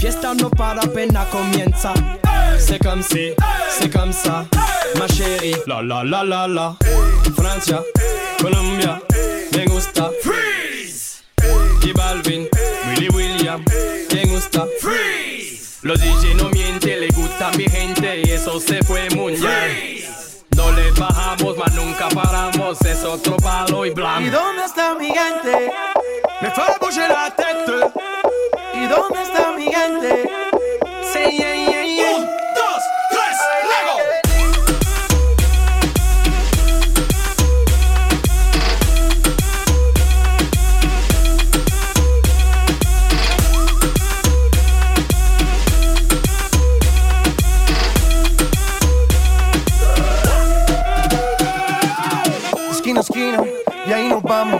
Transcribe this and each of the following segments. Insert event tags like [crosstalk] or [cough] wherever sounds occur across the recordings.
Fiesta no para apenas comienza. C'est comme si, c'est comme ça, ma chérie. La la la la la. Francia, Colombia, me gusta. Freeze. J Balvin, Willy William, me gusta. Freeze. Los DJ no mienten, le gusta a mi gente y eso se fue muy bien. No le bajamos, mas nunca paramos, es otro palo y blanco. ¿Y dónde está mi gente? Me fue a. ¿Y dónde está mi gente? Sí, yeah, yeah, yeah. Un, dos, tres, luego. Esquina, esquina, y ahí nos vamos.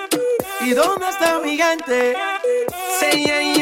¿Y dónde está mi gente? Sí, yeah, yeah,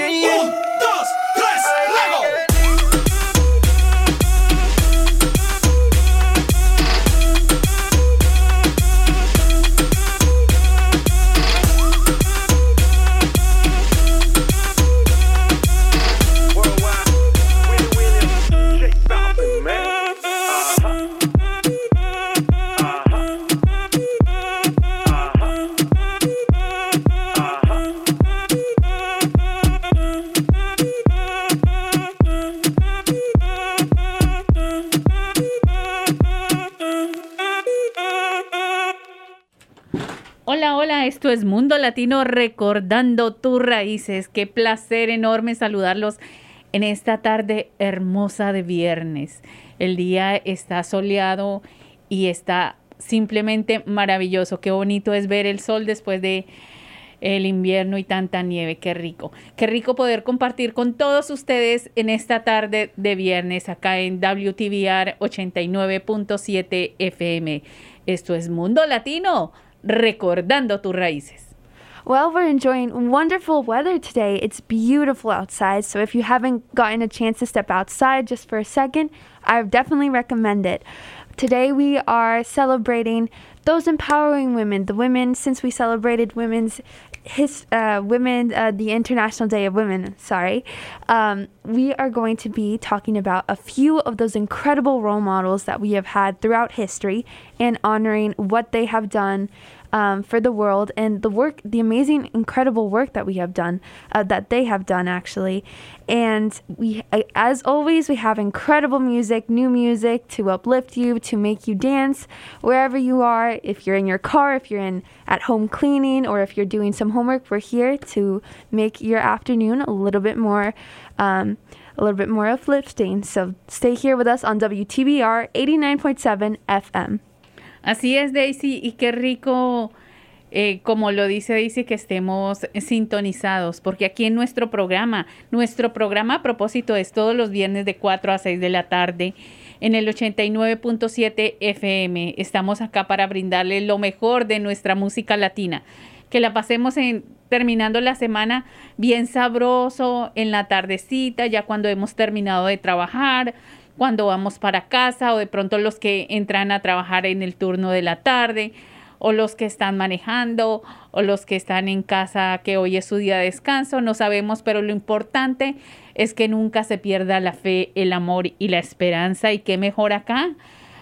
Hola, hola, esto es Mundo Latino recordando tus raíces. Qué placer enorme saludarlos en esta tarde hermosa de viernes. El día está soleado y está simplemente maravilloso. Qué bonito es ver el sol después de el invierno y tanta nieve. Qué rico. Qué rico poder compartir con todos ustedes en esta tarde de viernes acá en WTVR 89.7 FM. Esto es Mundo Latino recordando tus raíces. Well, we're enjoying wonderful weather today. It's beautiful outside. So if you haven't gotten a chance to step outside just for a second, I definitely recommend it. Today we are celebrating those empowering women, the women since we celebrated women's his uh, women uh, the International Day of Women. Sorry, um, we are going to be talking about a few of those incredible role models that we have had throughout history and honoring what they have done um, for the world and the work, the amazing, incredible work that we have done, uh, that they have done actually. And we, as always, we have incredible music, new music to uplift you, to make you dance wherever you are. If you're in your car, if you're in at home cleaning, or if you're doing some homework, we're here to make your afternoon a little bit more. Um, a little bit more uplifting. So stay here with us on WTBR 89.7 FM. Así es, Daisy, y qué rico, eh, como lo dice Daisy, que estemos sintonizados, porque aquí en nuestro programa, nuestro programa a propósito es todos los viernes de 4 a 6 de la tarde en el 89.7 FM. Estamos acá para brindarle lo mejor de nuestra música latina. Que la pasemos en, terminando la semana bien sabroso, en la tardecita, ya cuando hemos terminado de trabajar, cuando vamos para casa o de pronto los que entran a trabajar en el turno de la tarde o los que están manejando o los que están en casa que hoy es su día de descanso, no sabemos, pero lo importante es que nunca se pierda la fe, el amor y la esperanza. Y qué mejor acá,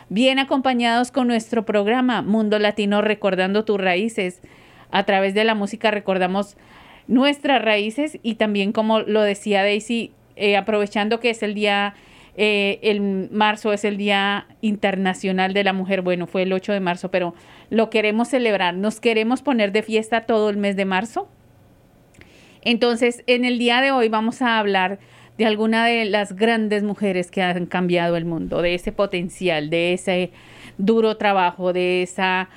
bien acompañados con nuestro programa Mundo Latino Recordando tus Raíces. A través de la música recordamos nuestras raíces y también, como lo decía Daisy, eh, aprovechando que es el día, eh, el marzo es el Día Internacional de la Mujer, bueno, fue el 8 de marzo, pero lo queremos celebrar, nos queremos poner de fiesta todo el mes de marzo. Entonces, en el día de hoy vamos a hablar de alguna de las grandes mujeres que han cambiado el mundo, de ese potencial, de ese duro trabajo, de esa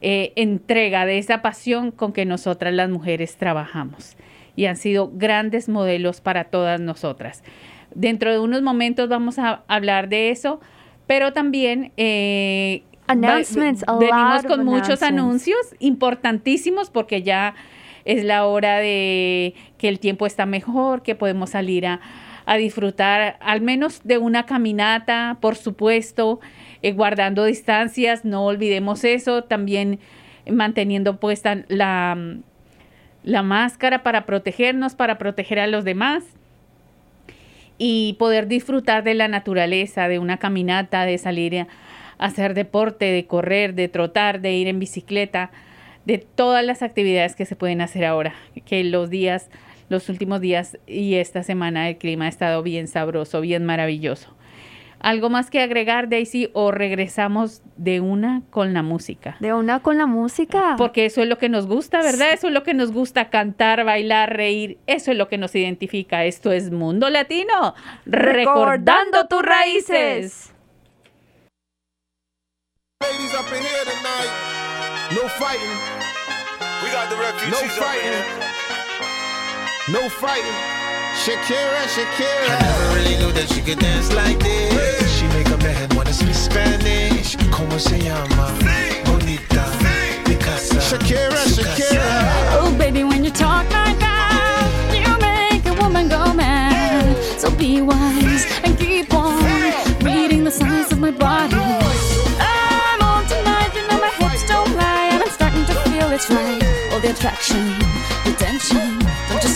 eh, entrega, de esa pasión con que nosotras las mujeres trabajamos. Y han sido grandes modelos para todas nosotras. Dentro de unos momentos vamos a hablar de eso, pero también eh, venimos con muchos anuncios importantísimos porque ya es la hora de que el tiempo está mejor, que podemos salir a, disfrutar al menos de una caminata, por supuesto, eh, guardando distancias, no olvidemos eso, también manteniendo puesta la, la máscara para protegernos, para proteger a los demás y poder disfrutar de la naturaleza, de una caminata, de salir a hacer deporte, de correr, de trotar, de ir en bicicleta, de todas las actividades que se pueden hacer ahora, que los días, los últimos días y esta semana el clima ha estado bien sabroso, bien maravilloso. ¿Algo más que agregar, Daisy, o regresamos de una con la música? De una con la música. Porque eso es lo que nos gusta, ¿verdad? Eso es lo que nos gusta, cantar, bailar, reír. Eso es lo que nos identifica. Esto es Mundo Latino, recordando tus raíces. No fighting. We got the refugees no fighting. No fighting. Shakira, Shakira. I never really knew that she could dance like this. She make a man wanna speak Spanish. Como se llama? Bonita. Picasa. Shakira, Shakira. Oh, baby, when you talk like that, you make a woman go mad. So be wise and keep on reading the signs of my body. I'm on tonight, you know my hips don't lie, and I'm starting to feel it's right. All the attraction,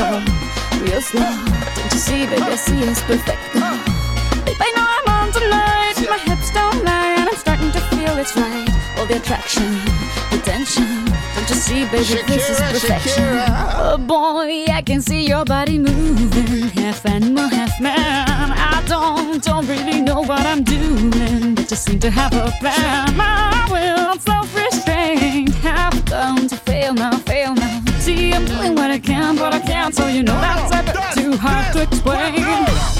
Come on, let's go real slow. Don't you see, baby, I see it's perfect. Babe, I know I'm on tonight, my hips don't lie, and I'm starting to feel it's right all the attraction, the tension. Don't you see, baby, Shakira, this is perfection. Shakira. Oh boy, I can see your body moving, half animal, half man. I don't, don't really know what I'm doing, but just seem to have a plan. My will, self-restrained, have come to fail now. Can, but I can't, so you know that's a bit too hard to explain.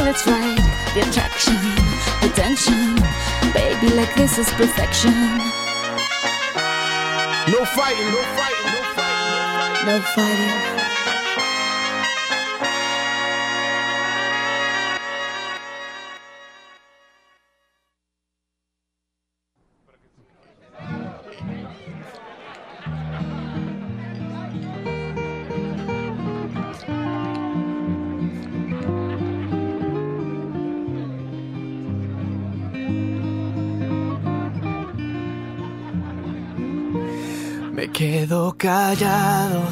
feel it's right. The attraction, the tension, baby, like this is perfection. No fighting, no fighting, no fighting, no fighting. No fighting. callado.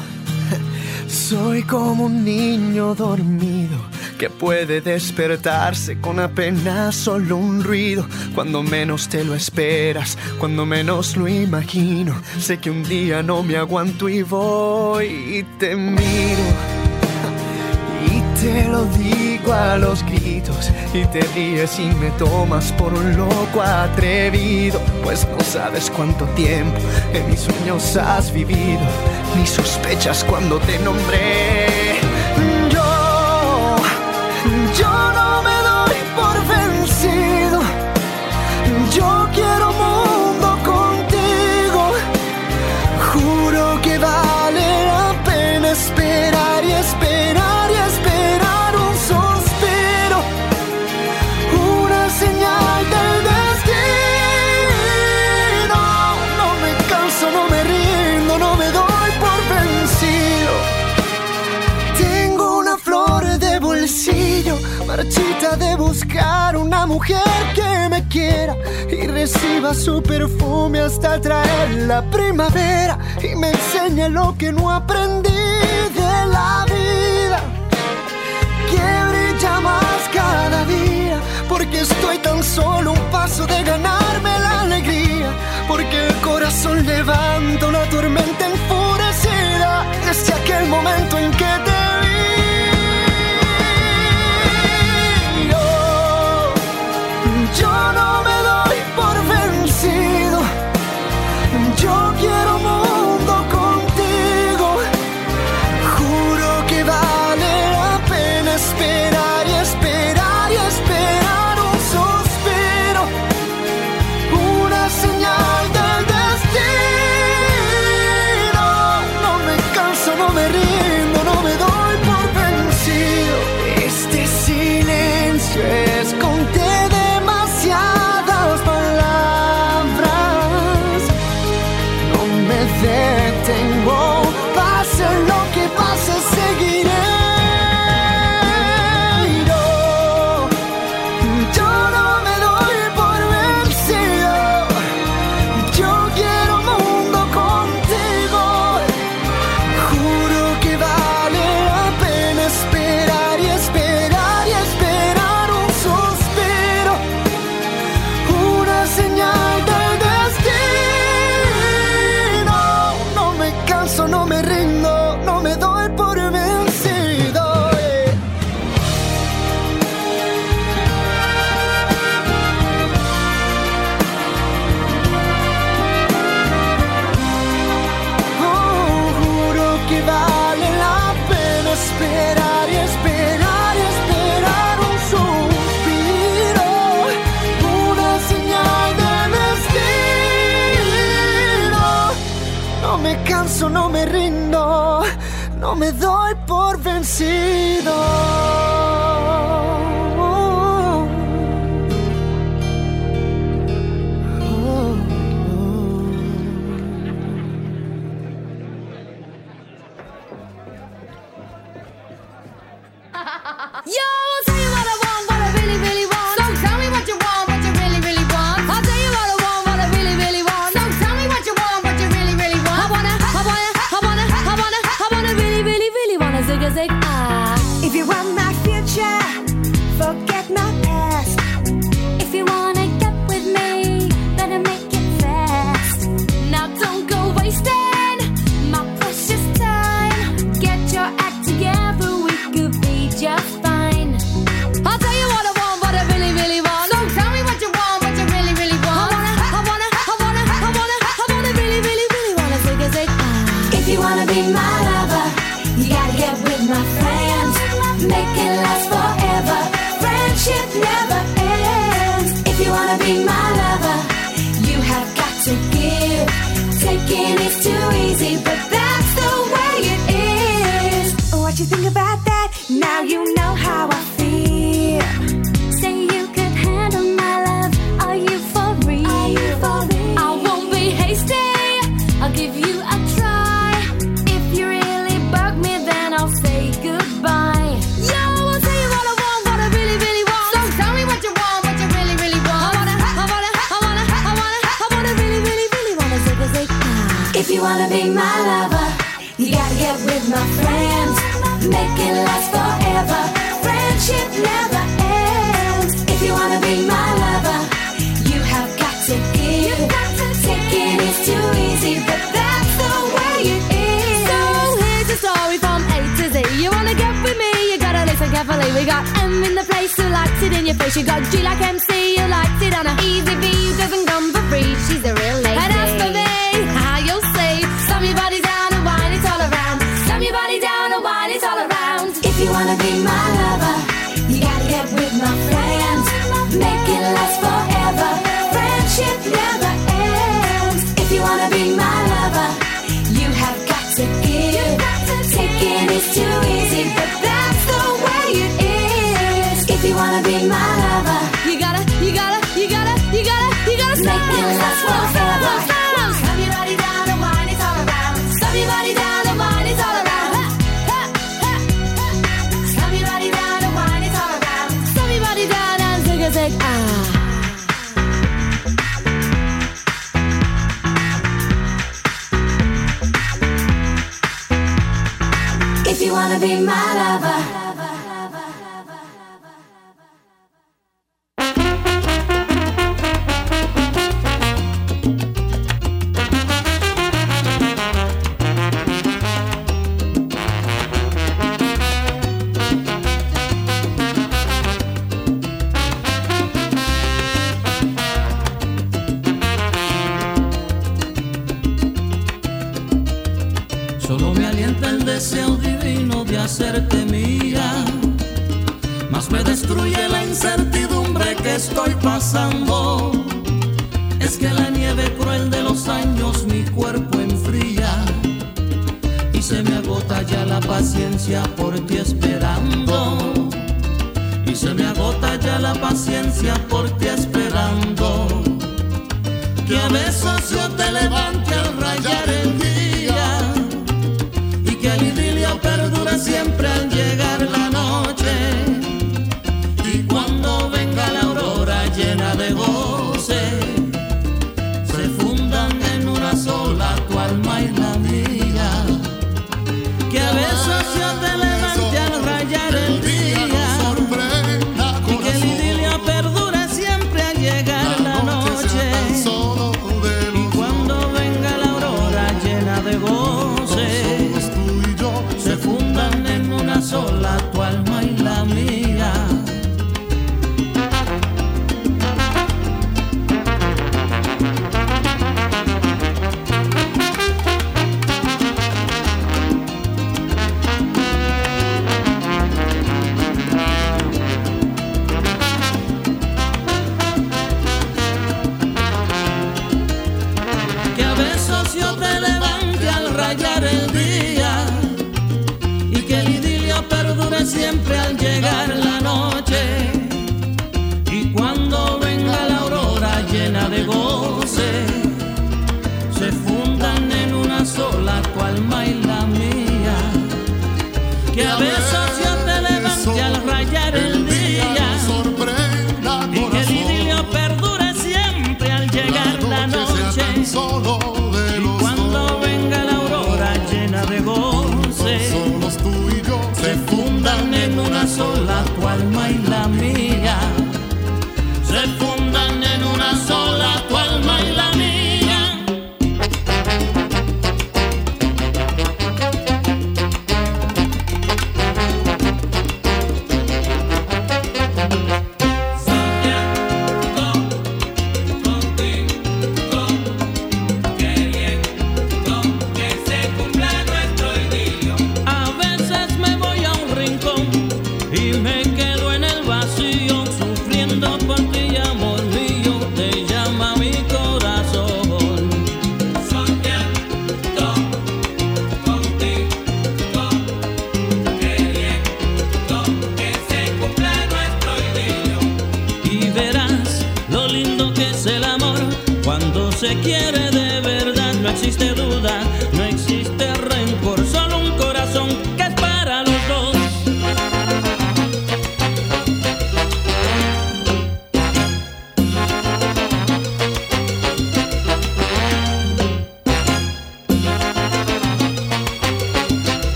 Soy como un niño dormido que puede despertarse con apenas solo un ruido. Cuando menos te lo esperas, cuando menos lo imagino. Sé que un día no me aguanto y voy y te miro y te lo digo a los gritos y te ríes y me tomas por un loco atrevido, pues no sabes cuánto tiempo en mis sueños has vivido, ni sospechas cuando te nombré. mujer que me quiera y reciba su perfume hasta traer la primavera y me enseñe lo que no aprendí de la vida, que brilla más cada día, porque estoy tan solo un paso de ganarme la alegría, porque el corazón levanta una tormenta enfurecida, desde aquel momento en que te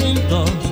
así muy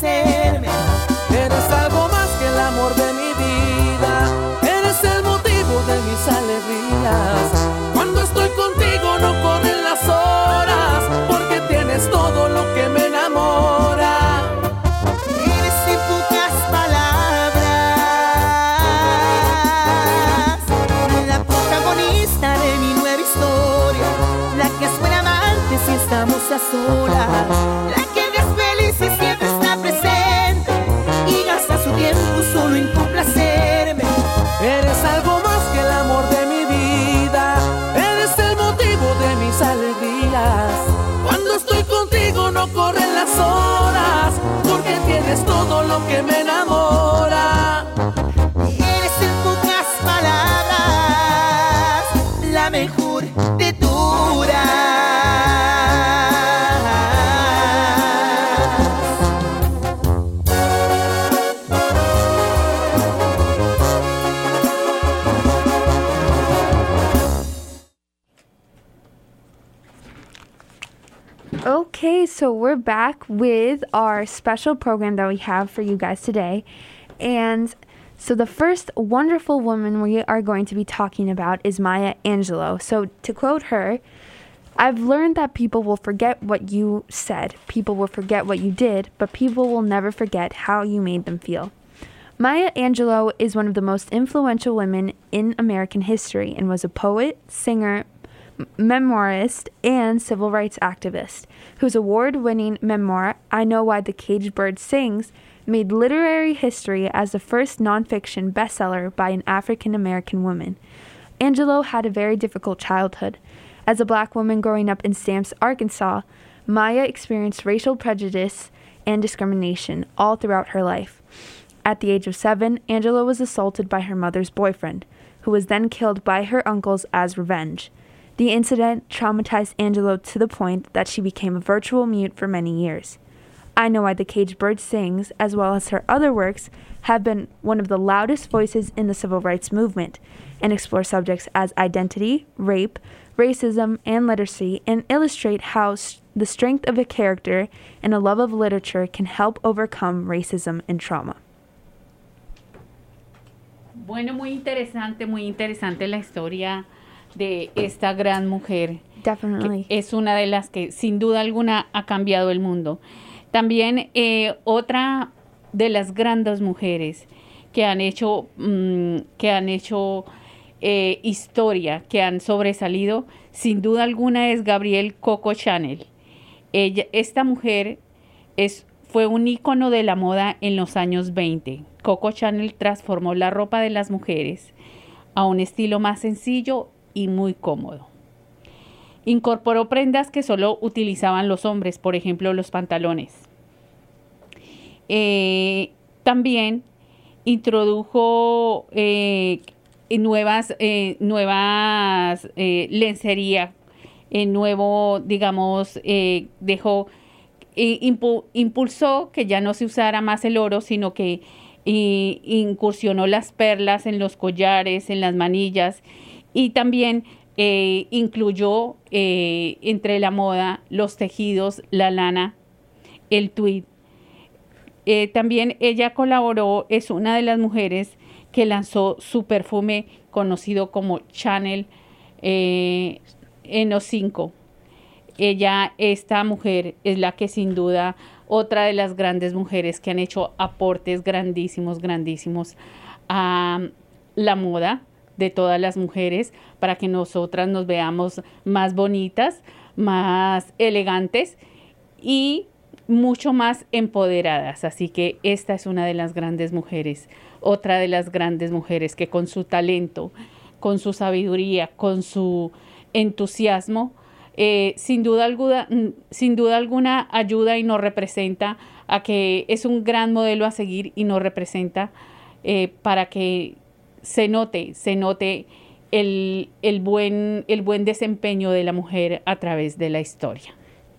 Eres algo más que el amor de mi que me enamora. With our special program that we have for you guys today. And so the first wonderful woman we are going to be talking about is Maya Angelou. So to quote her, I've learned that people will forget what you said, people will forget what you did, but people will never forget how you made them feel. Maya Angelou is one of the most influential women in American history and was a poet, singer, memoirist, and civil rights activist, whose award winning memoir, I Know Why the Caged Bird Sings, made literary history as the first nonfiction bestseller by an African American woman. Angelo had a very difficult childhood. As a black woman growing up in Stamps, Arkansas, Maya experienced racial prejudice and discrimination all throughout her life. At the age of seven, Angela was assaulted by her mother's boyfriend, who was then killed by her uncles as revenge. The incident traumatized Angela to the point that she became a virtual mute for many years. I Know Why the Caged Bird Sings, as well as her other works, have been one of the loudest voices in the civil rights movement and explore subjects as identity, rape, racism, and literacy, and illustrate how s- the strength of a character and a love of literature can help overcome racism and trauma. Bueno, muy interesante, muy interesante la historia de esta gran mujer. Definitely. que es una de las que sin duda alguna ha cambiado el mundo. También eh, otra de las grandes mujeres que han hecho, mm, que han hecho eh, historia, que han sobresalido, sin duda alguna es Gabriel Coco Chanel. Ella, esta mujer es, fue un ícono de la moda en los años 20. Coco Chanel transformó la ropa de las mujeres a un estilo más sencillo y muy cómodo. Incorporó prendas que solo utilizaban los hombres, por ejemplo los pantalones. Eh, también introdujo eh, nuevas, eh, nuevas lencería, nuevo, digamos, dejó, impulsó que ya no se usara más el oro, sino que incursionó las perlas en los collares, en las manillas y también eh, incluyó eh, entre la moda los tejidos, la lana, el tweed. Eh, también ella colaboró, es una de las mujeres que lanzó su perfume conocido como Chanel en los 5. Ella, esta mujer, es la que sin duda otra de las grandes mujeres que han hecho aportes grandísimos, grandísimos a la moda de todas las mujeres para que nosotras nos veamos más bonitas, más elegantes y mucho más empoderadas. Así que esta es una de las grandes mujeres, otra de las grandes mujeres que con su talento, con su sabiduría, con su entusiasmo, eh, sin, duda alguna, sin duda alguna ayuda y nos representa a que es un gran modelo a seguir y nos representa eh, para que se note, se note el, el, buen, el buen desempeño de la mujer a través de la historia.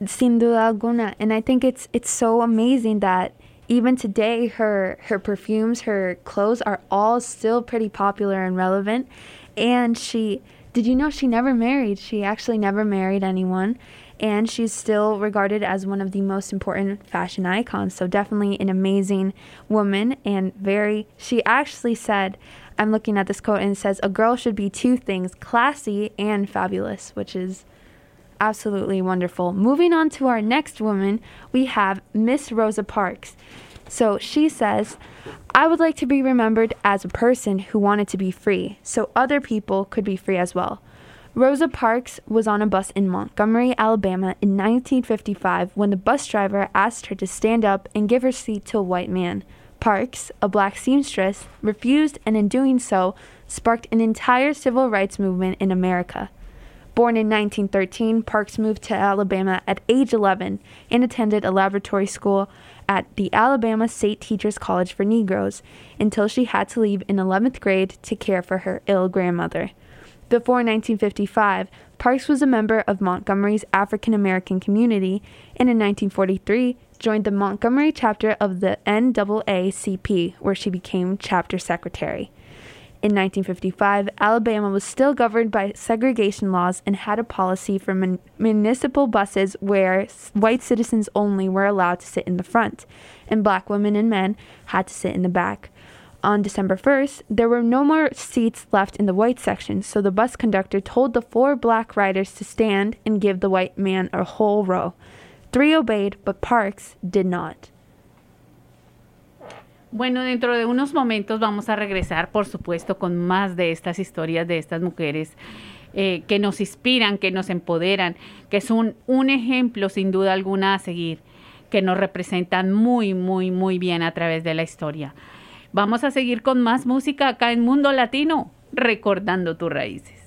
Sin duda alguna. And I think it's, it's so amazing that even today her, her perfumes, her clothes are all still pretty popular and relevant. And she, did you know she never married? She actually never married anyone. And she's still regarded as one of the most important fashion icons. So, definitely an amazing woman and very, she actually said, I'm looking at this quote and it says, A girl should be two things classy and fabulous, which is absolutely wonderful. Moving on to our next woman, we have Miss Rosa Parks. So she says, I would like to be remembered as a person who wanted to be free, so other people could be free as well. Rosa Parks was on a bus in Montgomery, Alabama in 1955 when the bus driver asked her to stand up and give her seat to a white man. Parks, a black seamstress, refused and in doing so sparked an entire civil rights movement in America. Born in 1913, Parks moved to Alabama at age 11 and attended a laboratory school at the Alabama State Teachers College for Negroes until she had to leave in 11th grade to care for her ill grandmother. Before 1955, Parks was a member of Montgomery's African American community and in 1943 joined the Montgomery chapter of the NAACP, where she became chapter secretary. In 1955, Alabama was still governed by segregation laws and had a policy for mun- municipal buses where white citizens only were allowed to sit in the front, and black women and men had to sit in the back. On December 1st, there were no more seats left in the white section, so the bus conductor told the four black riders to stand and give the white man a whole row. Three obeyed, but Parks did not. Bueno, dentro de unos momentos vamos a regresar, por supuesto, con más de estas historias de estas mujeres eh, que nos inspiran, que nos empoderan, que son un ejemplo sin duda alguna a seguir, que nos representan muy, muy, muy bien a través de la historia. Vamos a seguir con más música acá en Mundo Latino, recordando tus raíces.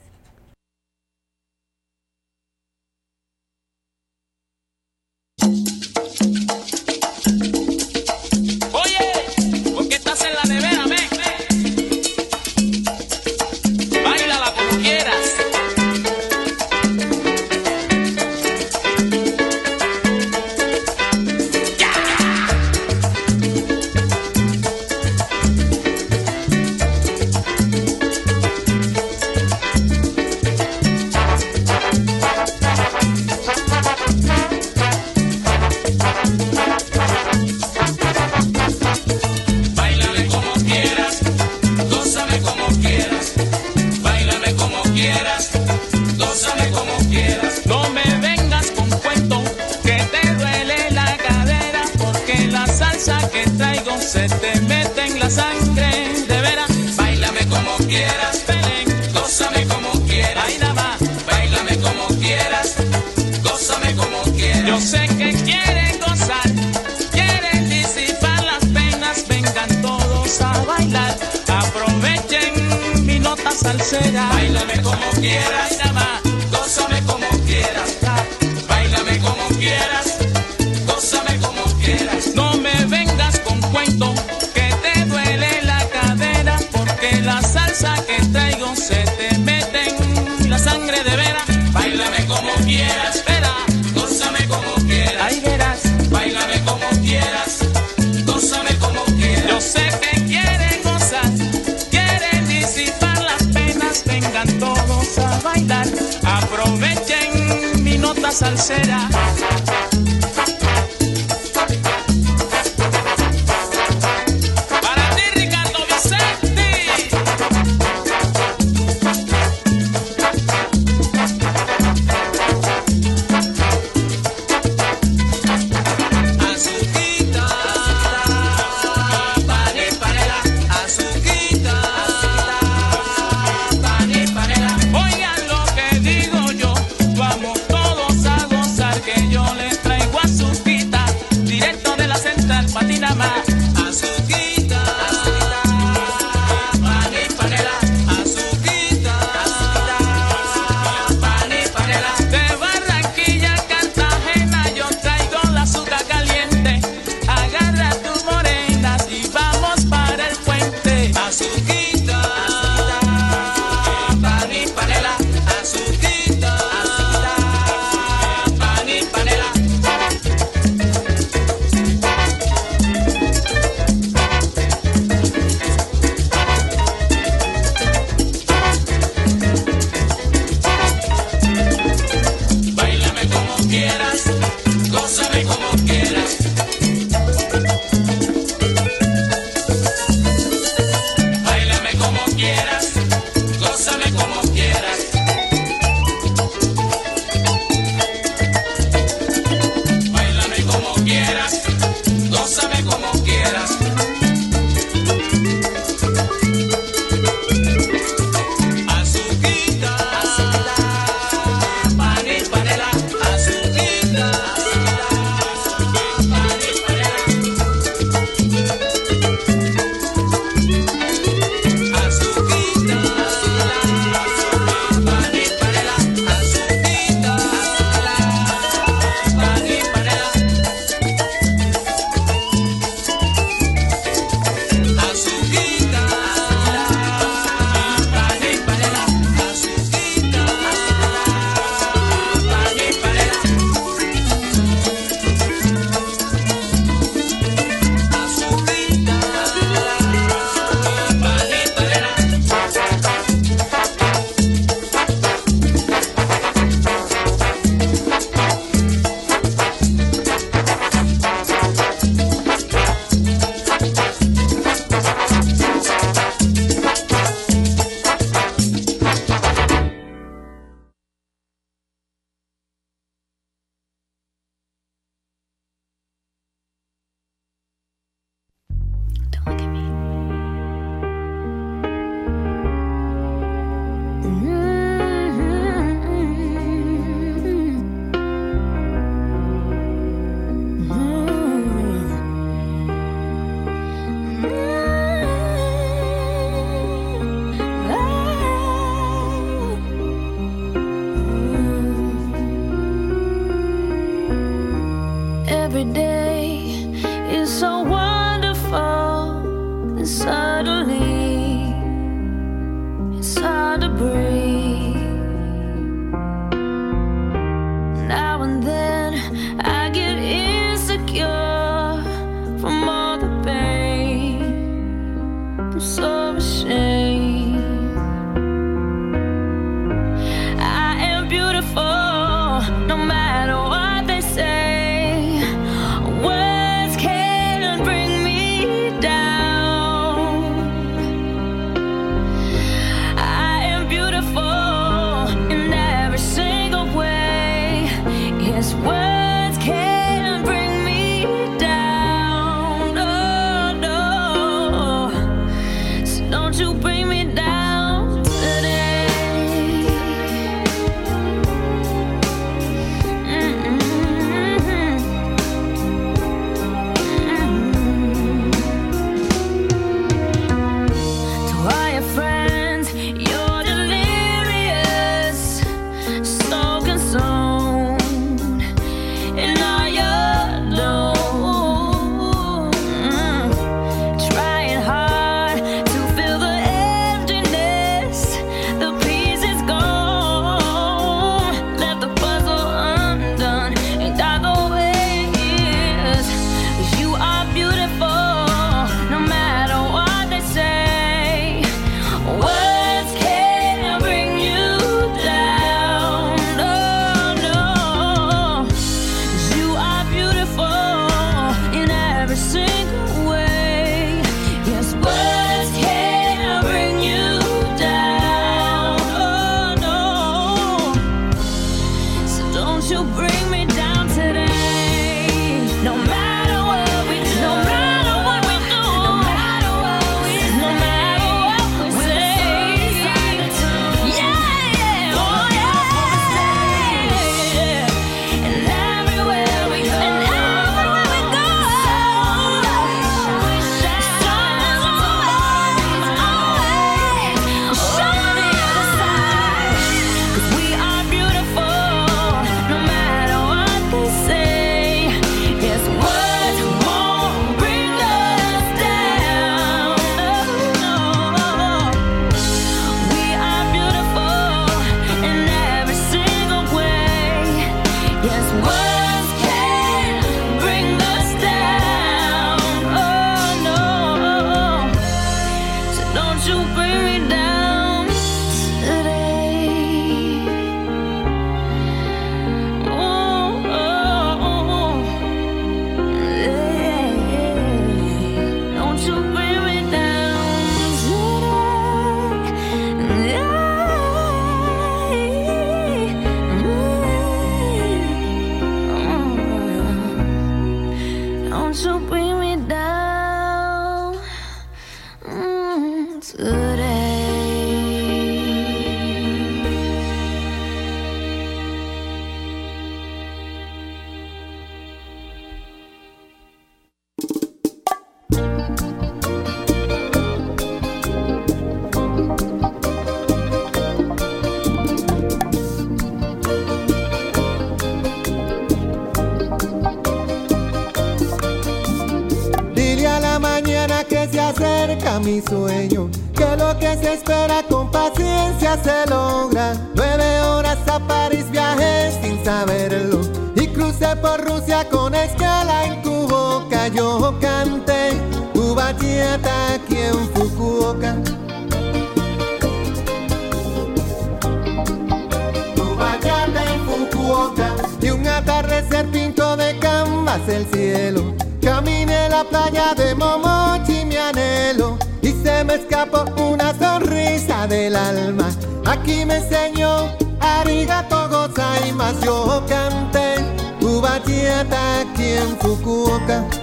aquí me enseñó arigato gozaimasu yo canté tu bachillerata aquí en Fukuoka.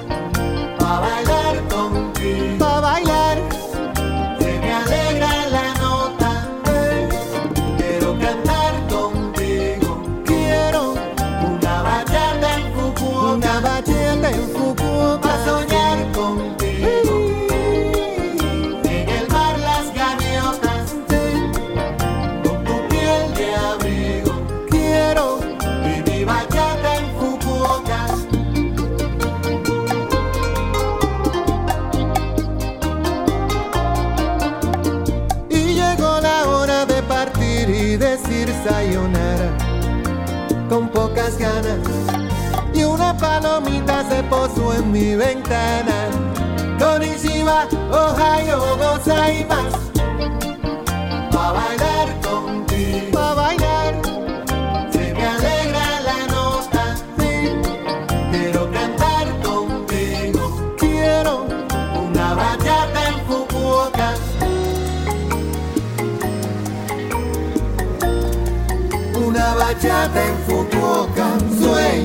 reposo en mi ventana. Konnichiwa, Ohio, gozaimasu. Pa' bailar contigo, pa' bailar. Se me alegra la nota. Quiero cantar contigo, quiero una bachata en Fukuoka. Una bachata en Fukuoka, sueño.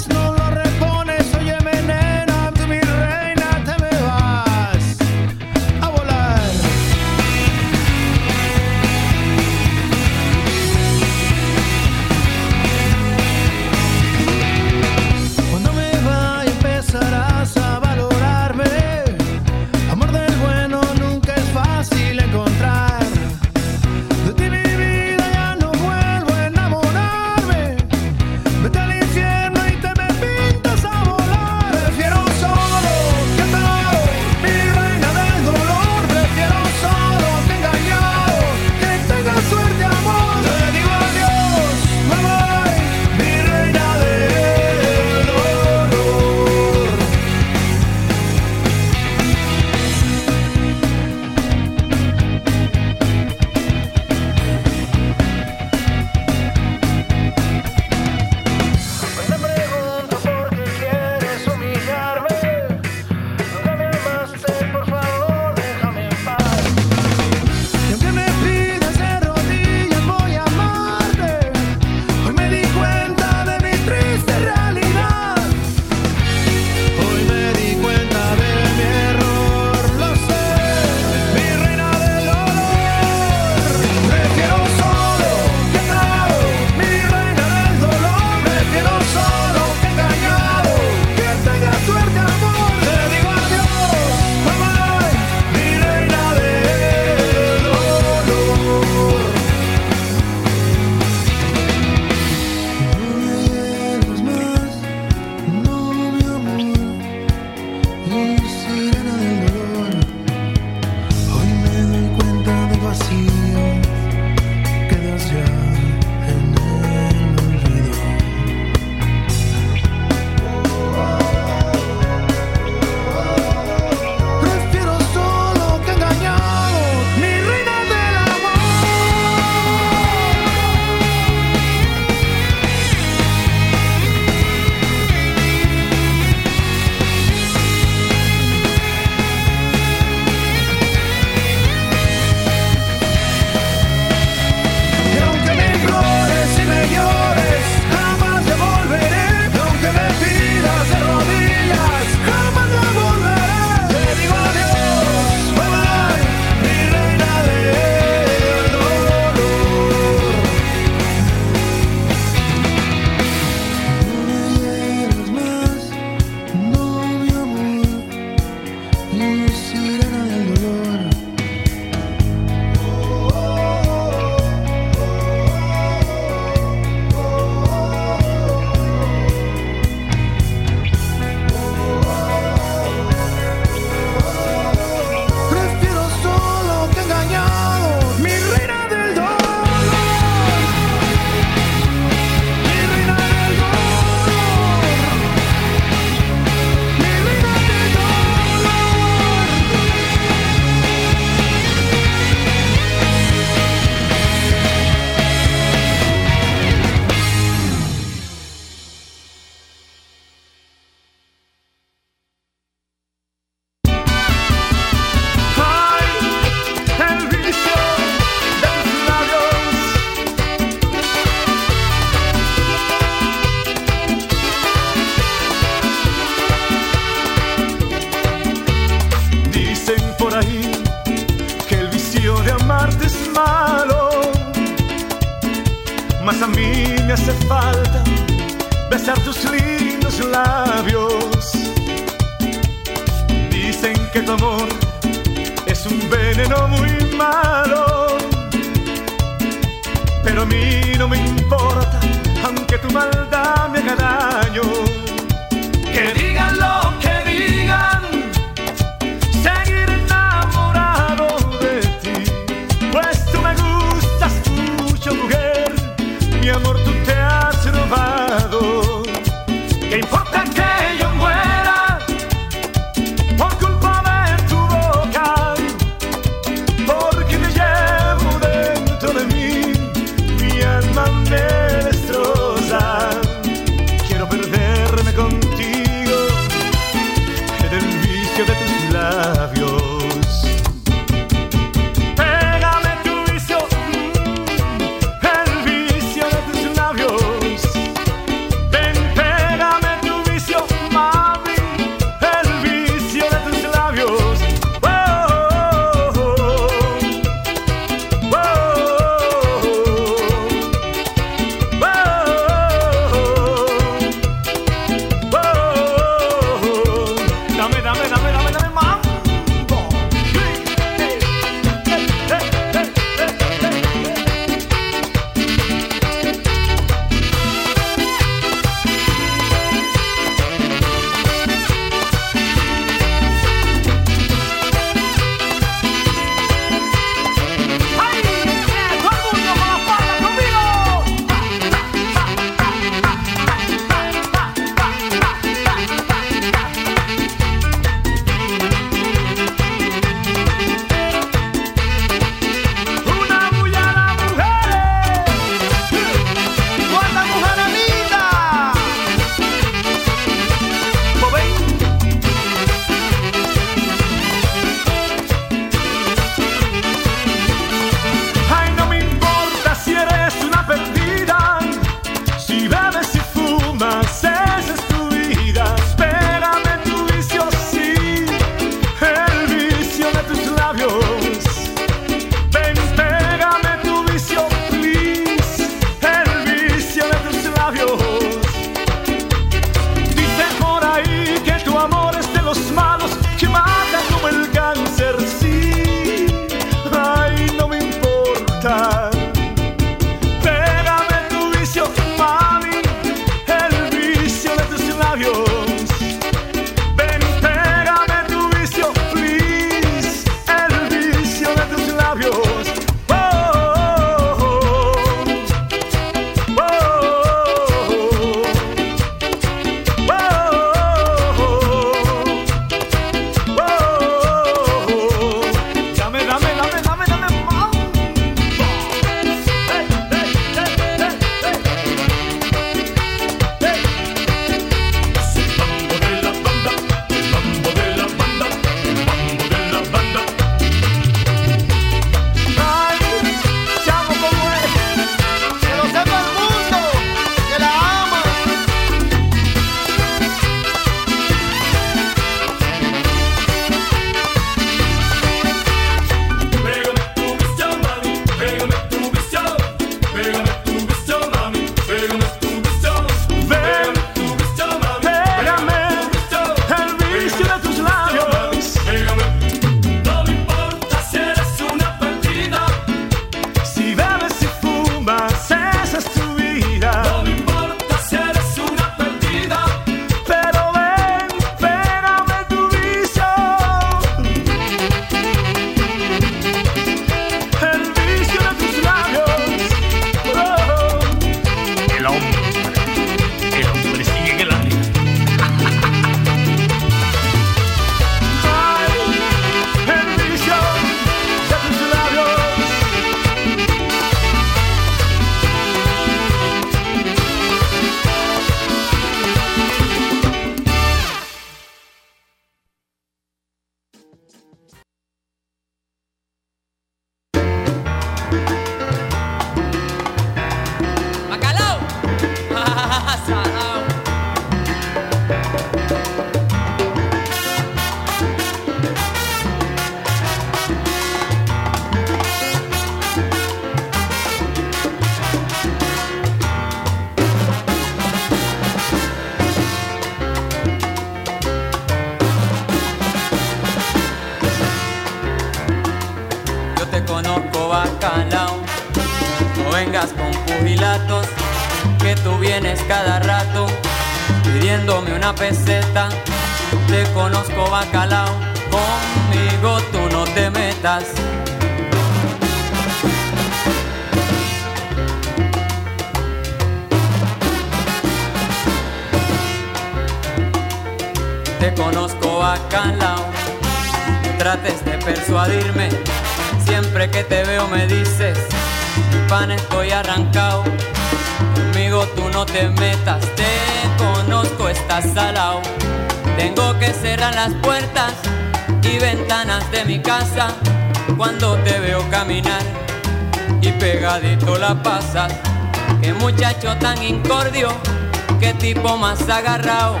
desagarrado,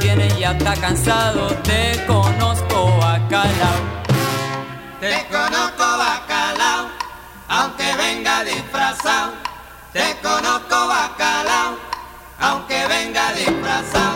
viene ya está cansado, te conozco bacalao. Te conozco bacalao, aunque venga disfrazado, te conozco bacalao, aunque venga disfrazado.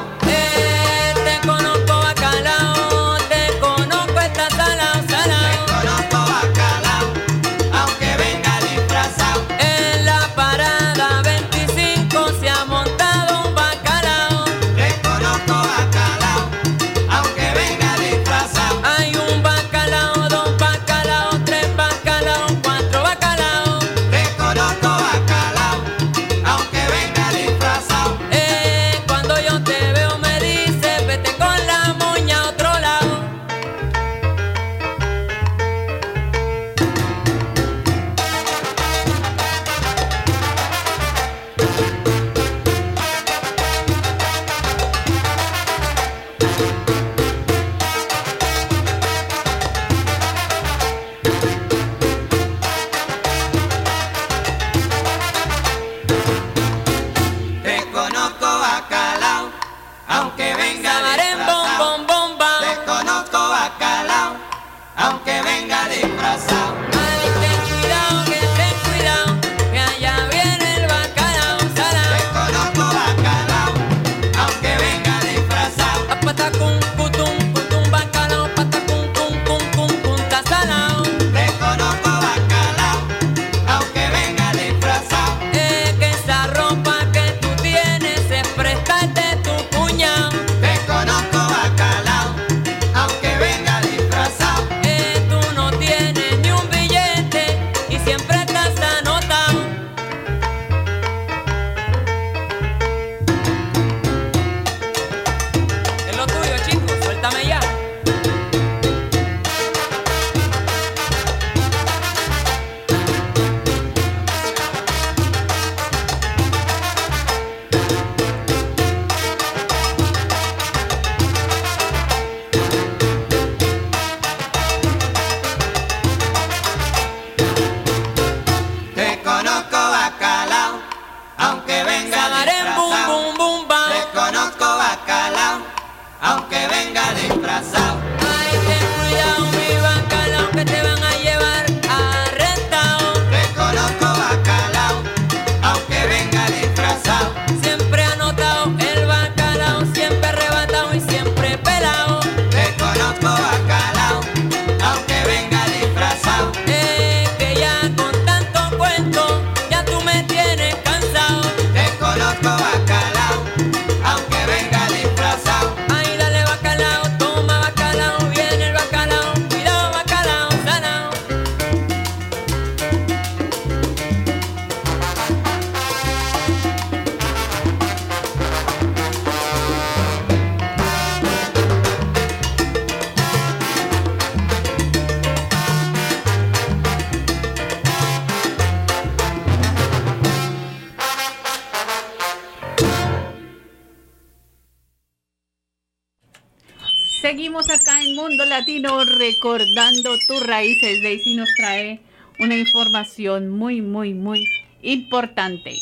Recordando tus raíces, Daisy nos trae una información muy, muy, muy importante.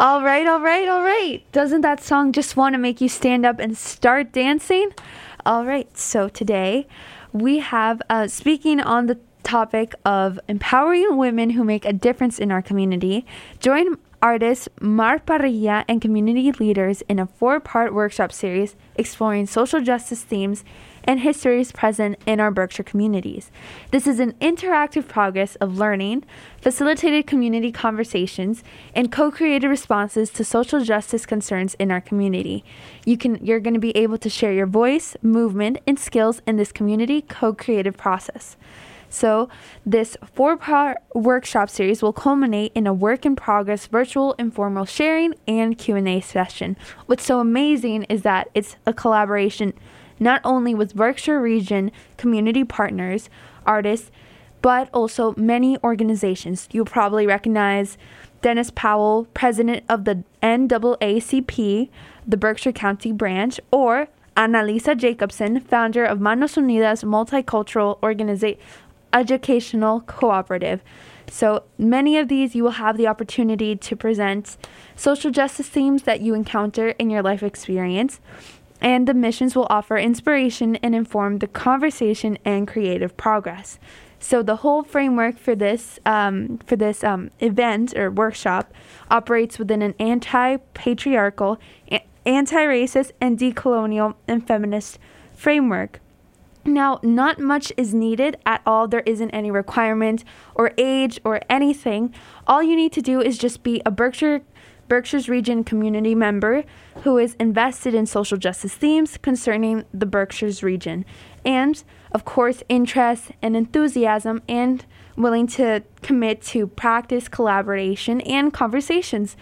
All right, all right, all right. Doesn't that song just want to make you stand up and start dancing? All right, so today we have uh, speaking on the topic of empowering women who make a difference in our community. Join artist Mar Parrilla and community leaders in a four part workshop series exploring social justice themes and histories present in our Berkshire communities. This is an interactive progress of learning, facilitated community conversations, and co-created responses to social justice concerns in our community. You can you're going to be able to share your voice, movement, and skills in this community co-creative process. So, this four part workshop series will culminate in a work in progress virtual informal sharing and Q&A session. What's so amazing is that it's a collaboration not only with Berkshire Region community partners, artists, but also many organizations. You'll probably recognize Dennis Powell, president of the NAACP, the Berkshire County branch, or Annalisa Jacobson, founder of Manos Unidas Multicultural Organiza- Educational Cooperative. So many of these you will have the opportunity to present social justice themes that you encounter in your life experience and the missions will offer inspiration and inform the conversation and creative progress. So the whole framework for this um, for this um, event or workshop operates within an anti-patriarchal, a- anti-racist, and decolonial and feminist framework. Now, not much is needed at all. There isn't any requirement or age or anything. All you need to do is just be a Berkshire Berkshire's Region community member who is invested in social justice themes concerning the Berkshire's region, and of course, interest and enthusiasm, and willing to commit to practice, collaboration, and conversations.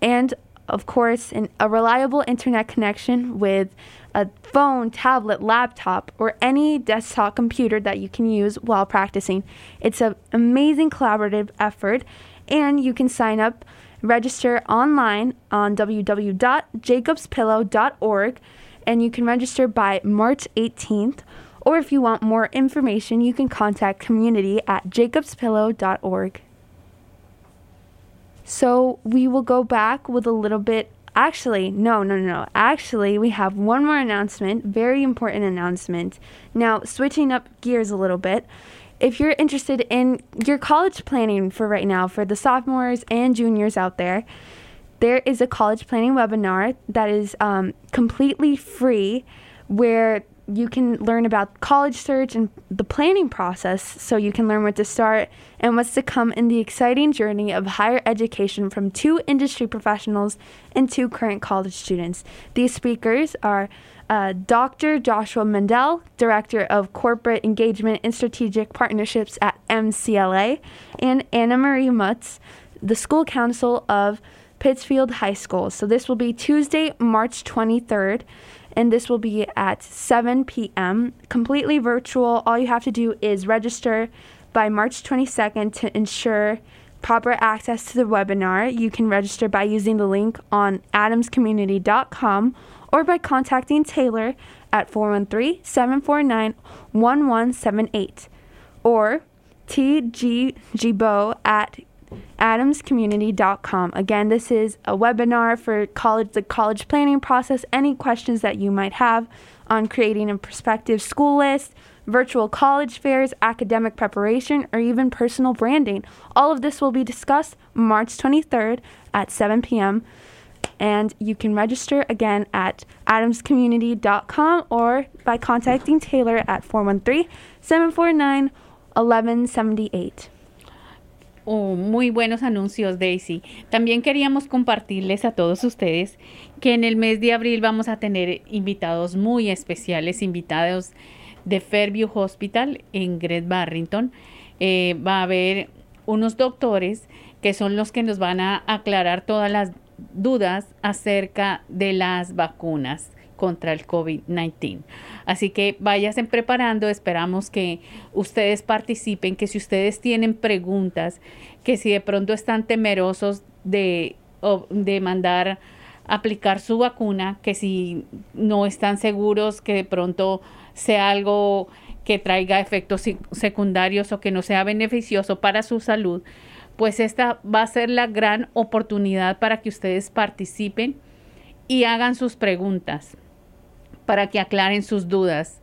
And of course, a reliable internet connection with a phone, tablet, laptop, or any desktop computer that you can use while practicing. It's an amazing collaborative effort, and you can sign up register online on www.jacobspillow.org and you can register by March 18th. Or if you want more information, you can contact community at jacobspillow.org. So we will go back with a little bit. Actually, no, no, no. Actually, we have one more announcement, very important announcement. Now, switching up gears a little bit if you're interested in your college planning for right now, for the sophomores and juniors out there, there is a college planning webinar that is um, completely free where you can learn about college search and the planning process so you can learn what to start and what's to come in the exciting journey of higher education from two industry professionals and two current college students. These speakers are uh, Dr. Joshua Mendel, Director of Corporate Engagement and Strategic Partnerships at MCLA, and Anna Marie Mutz, the School Council of Pittsfield High School. So this will be Tuesday, March 23rd, and this will be at 7 p.m. Completely virtual. All you have to do is register by March 22nd to ensure proper access to the webinar. You can register by using the link on adamscommunity.com or by contacting Taylor at 413 749 1178 or tgbo at adamscommunity.com. Again, this is a webinar for college the college planning process. Any questions that you might have on creating a prospective school list, virtual college fairs, academic preparation, or even personal branding. All of this will be discussed March 23rd at 7 p.m and you can register again at adamscommunity.com or by contacting Taylor at 413-749-1178. Oh, muy buenos anuncios, Daisy. También queríamos compartirles a todos ustedes que en el mes de abril vamos a tener invitados muy especiales, invitados de Fairview Hospital en Great Barrington. Eh, va a haber unos doctores que son los que nos van a aclarar todas las dudas acerca de las vacunas contra el COVID-19. Así que váyanse preparando, esperamos que ustedes participen, que si ustedes tienen preguntas, que si de pronto están temerosos de, de mandar aplicar su vacuna, que si no están seguros que de pronto sea algo que traiga efectos secundarios o que no sea beneficioso para su salud, pues esta va a ser la gran oportunidad para que ustedes participen y hagan sus preguntas, para que aclaren sus dudas.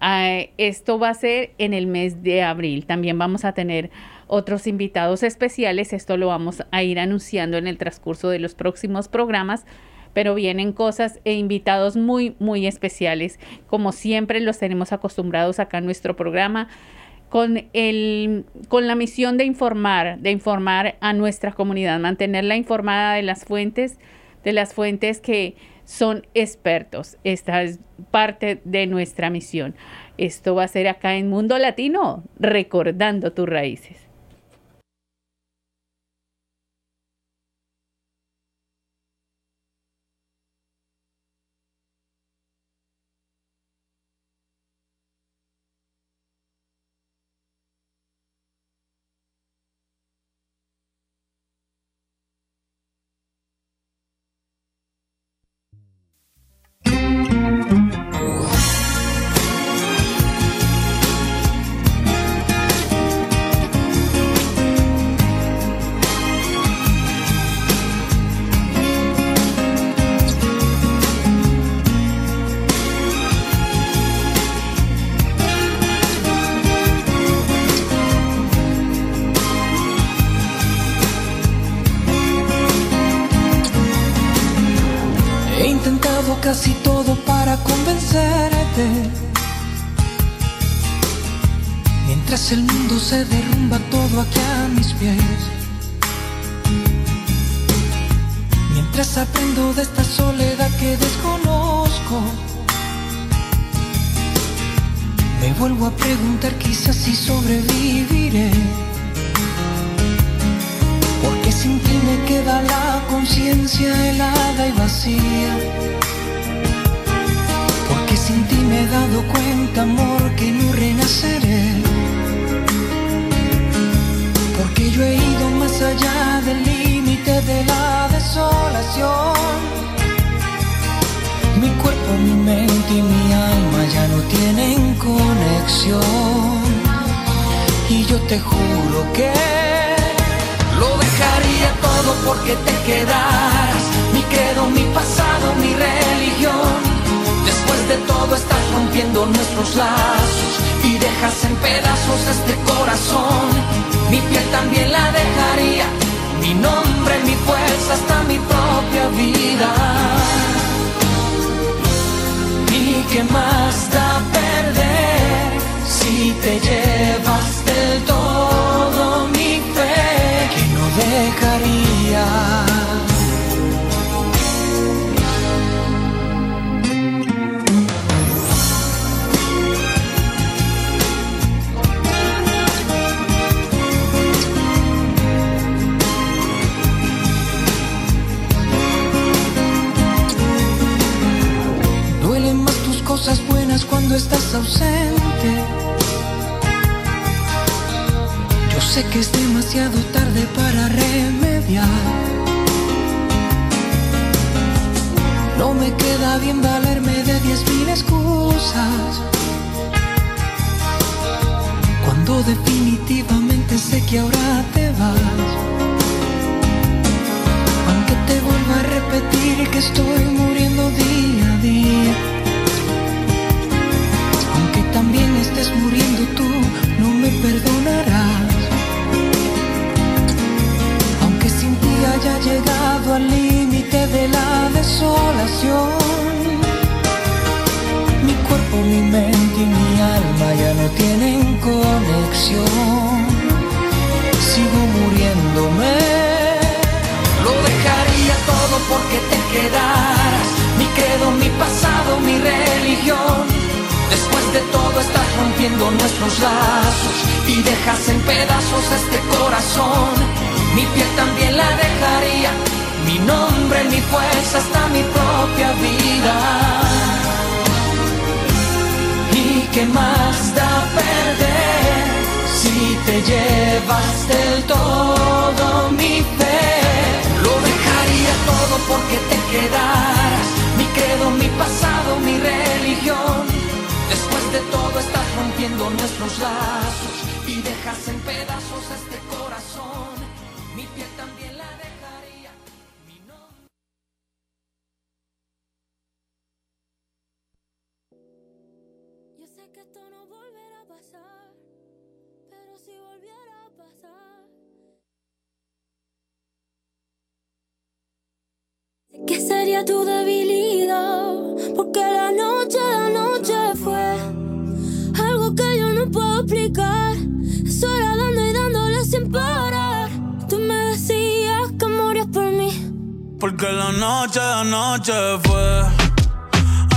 Ah, esto va a ser en el mes de abril. También vamos a tener otros invitados especiales. Esto lo vamos a ir anunciando en el transcurso de los próximos programas. Pero vienen cosas e invitados muy, muy especiales. Como siempre los tenemos acostumbrados acá en nuestro programa con, el, con la misión de informar, de informar a nuestra comunidad, mantenerla informada de las fuentes, de las fuentes que son expertos. Esta es parte de nuestra misión. Esto va a ser acá en Mundo Latino, recordando tus raíces. Y yo te juro que lo dejaría todo porque te quedaras. Mi credo, mi pasado, mi religión. Después de todo estás rompiendo nuestros lazos y dejas en pedazos este corazón. Mi piel también la dejaría. Mi nombre, mi fuerza, hasta mi propia vida. ¿Y qué más da si te llevas del todo mi fe que no dejaría? Duelen más tus cosas buenas cuando estás ausente. Sé que es demasiado tarde para remediar. No me queda bien valerme de diez mil excusas. Cuando definitivamente sé que ahora te vas. Aunque te vuelva a repetir que estoy muriendo día a día. Aunque también estés muriendo tú, no me perdonarás. Ti haya llegado al límite de la desolación. Mi cuerpo, mi mente y mi alma ya no tienen conexión. Sigo muriéndome. Lo dejaría todo porque te quedaras. Mi credo, mi pasado, mi religión. Después de todo estás rompiendo nuestros lazos y dejas en pedazos este corazón. Mi piel también la dejaría. Mi nombre, mi fuerza, hasta mi propia vida. ¿Y qué más da perder si te llevas del todo mi fe? Lo dejaría todo porque te quedaras. Mi credo, mi pasado, mi religión. Después de todo estás rompiendo nuestros lazos y dejas en pasar, Pero si volviera a pasar, que sería tu debilidad. Porque la noche, la noche fue algo que yo no puedo explicar. Es hora dando y dándole sin parar. Tú me decías que morías por mí. Porque la noche, la noche fue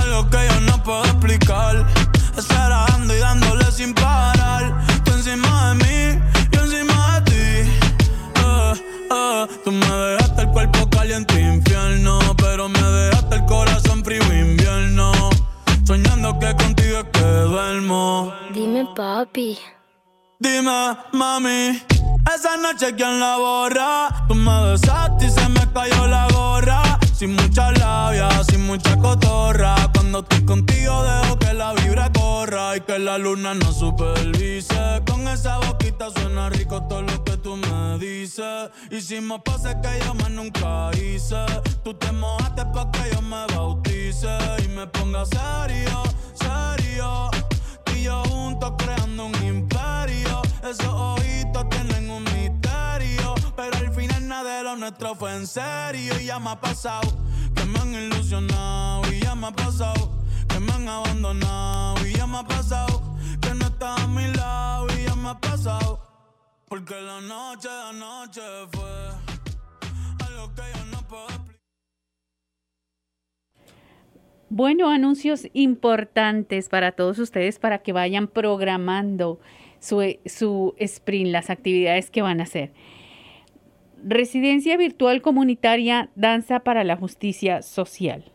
algo que yo no puedo explicar. Esperando y dándole sin parar. Tú encima de mí, yo encima de ti. Eh, eh, Tú me dejaste el cuerpo caliente infierno, pero me dejaste el corazón frío invierno. Soñando que contigo es que duermo. Dime, papi. Dime, mami, esa noche quién la borra. Tú me besaste y se me cayó la gorra. Sin mucha la luna no supervise. Con esa boquita suena rico todo lo que tú me dices. Hicimos pases que yo más nunca hice. Tú te mojaste pa' que yo me bautice y me ponga serio, serio. Tú y yo juntos creando un imperio. Esos ojitos tienen un misterio. Pero al final nada de lo nuestro fue en serio. Y ya me ha pasado que me han ilusionado. Y ya me ha pasado que me han abandonado. Y ya me ha pasado que no estás a mi lado. Y ya me ha pasado. Porque la noche, la noche fue algo que yo no puedo explicar. Bueno, anuncios importantes para todos ustedes para que vayan programando su, su sprint, las actividades que van a hacer. Residencia virtual comunitaria Danza para la Justicia Social.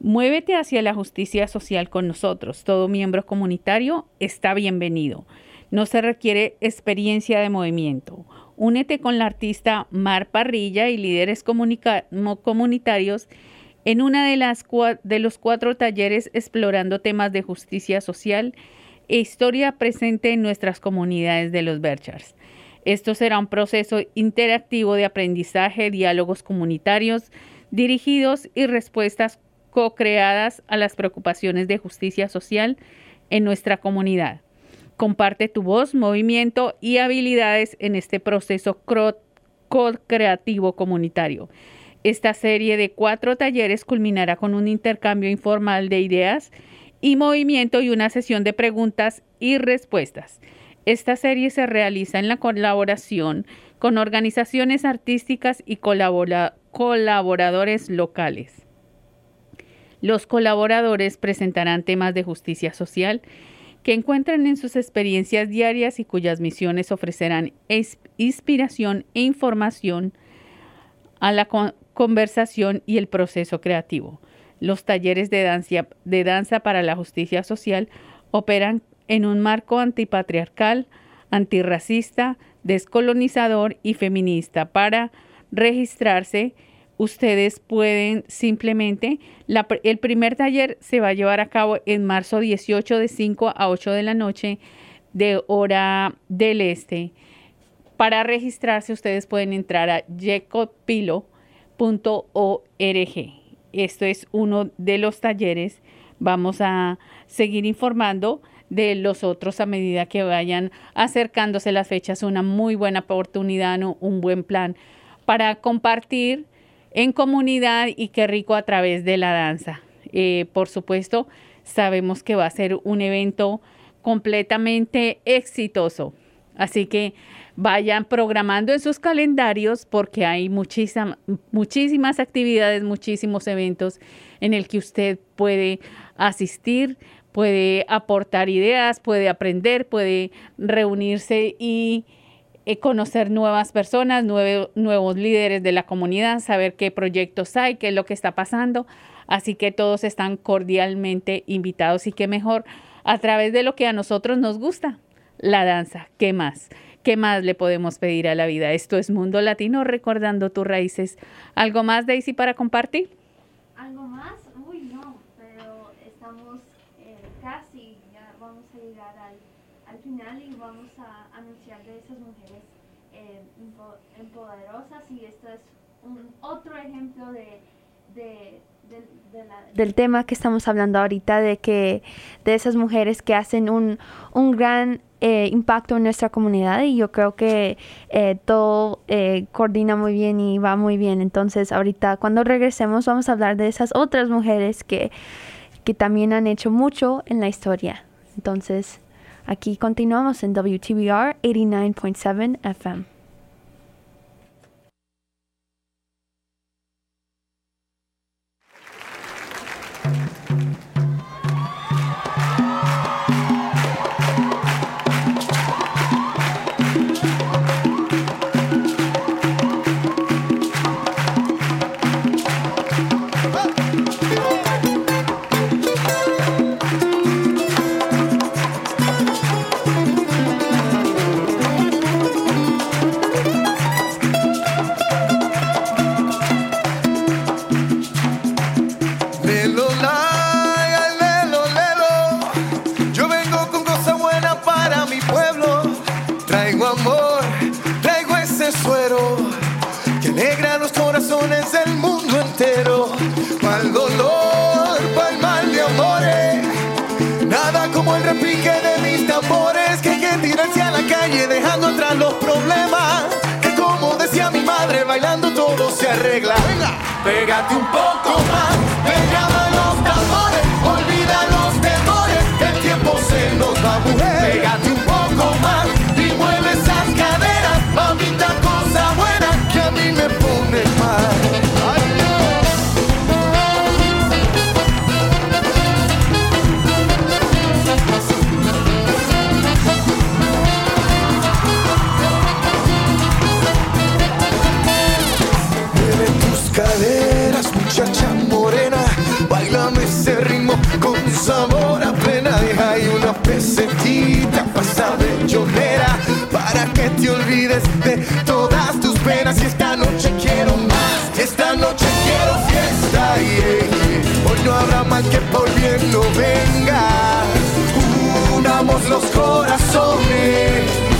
Muévete hacia la justicia social con nosotros. Todo miembro comunitario está bienvenido. No se requiere experiencia de movimiento. Únete con la artista Mar Parrilla y líderes comunitarios en una de los cuatro talleres explorando temas de justicia social e historia presente en nuestras comunidades de los Berchars. Esto será un proceso interactivo de aprendizaje, diálogos comunitarios dirigidos y respuestas co-creadas a las preocupaciones de justicia social en nuestra comunidad. Comparte tu voz, movimiento y habilidades en este proceso co-creativo comunitario. Esta serie de cuatro talleres culminará con un intercambio informal de ideas y movimiento y una sesión de preguntas y respuestas. Esta serie se realiza en la colaboración con organizaciones artísticas y colabora- colaboradores locales. Los colaboradores presentarán temas de justicia social que encuentran en sus experiencias diarias y cuyas misiones ofrecerán inspiración e información a la con- conversación y el proceso creativo. Los talleres de danza, de danza para la justicia social operan en un marco antipatriarcal, antirracista, descolonizador y feminista. Para registrarse, ustedes pueden simplemente, el primer taller se va a llevar a cabo en marzo 18 de 5 a 8 de la noche de hora del este. Para registrarse ustedes pueden entrar a jecopilo.org. Esto es uno de los talleres. Vamos a seguir informando de los otros a medida que vayan acercándose las fechas. Una muy buena oportunidad, ¿no? un buen plan para compartir en comunidad y qué rico a través de la danza. Eh, por supuesto, sabemos que va a ser un evento completamente exitoso. Así que vayan programando en sus calendarios porque hay muchísima- muchísimas actividades, muchísimos eventos en el que usted puede asistir, puede aportar ideas, puede aprender, puede reunirse y eh, conocer nuevas personas, nuevos líderes de la comunidad, saber qué proyectos hay, qué es lo que está pasando. Así que todos están cordialmente invitados y qué mejor a través de lo que a nosotros nos gusta, la danza. ¿Qué más? ¿Qué más le podemos pedir a la vida? Esto es Mundo Latino, recordando tus raíces. ¿Algo más, Daisy, para compartir? ¿Algo más? y vamos a anunciar de esas mujeres eh, empoderosas y esto es un otro ejemplo de, del tema que estamos hablando ahorita, de que de esas mujeres que hacen un, un gran eh, impacto en nuestra comunidad y yo creo que eh, todo eh, coordina muy bien y va muy bien. Entonces ahorita cuando regresemos vamos a hablar de esas otras mujeres que, que también han hecho mucho en la historia. Entonces Aquí continuamos en WTBR 89.7 FM. dejando los problemas. Que como decía mi madre, bailando todo se arregla. Pégate un poco más. olvides de todas tus penas. Y esta noche quiero más, esta noche quiero fiesta. Yeah, yeah. Hoy no habrá mal que por bien no venga. Unamos los corazones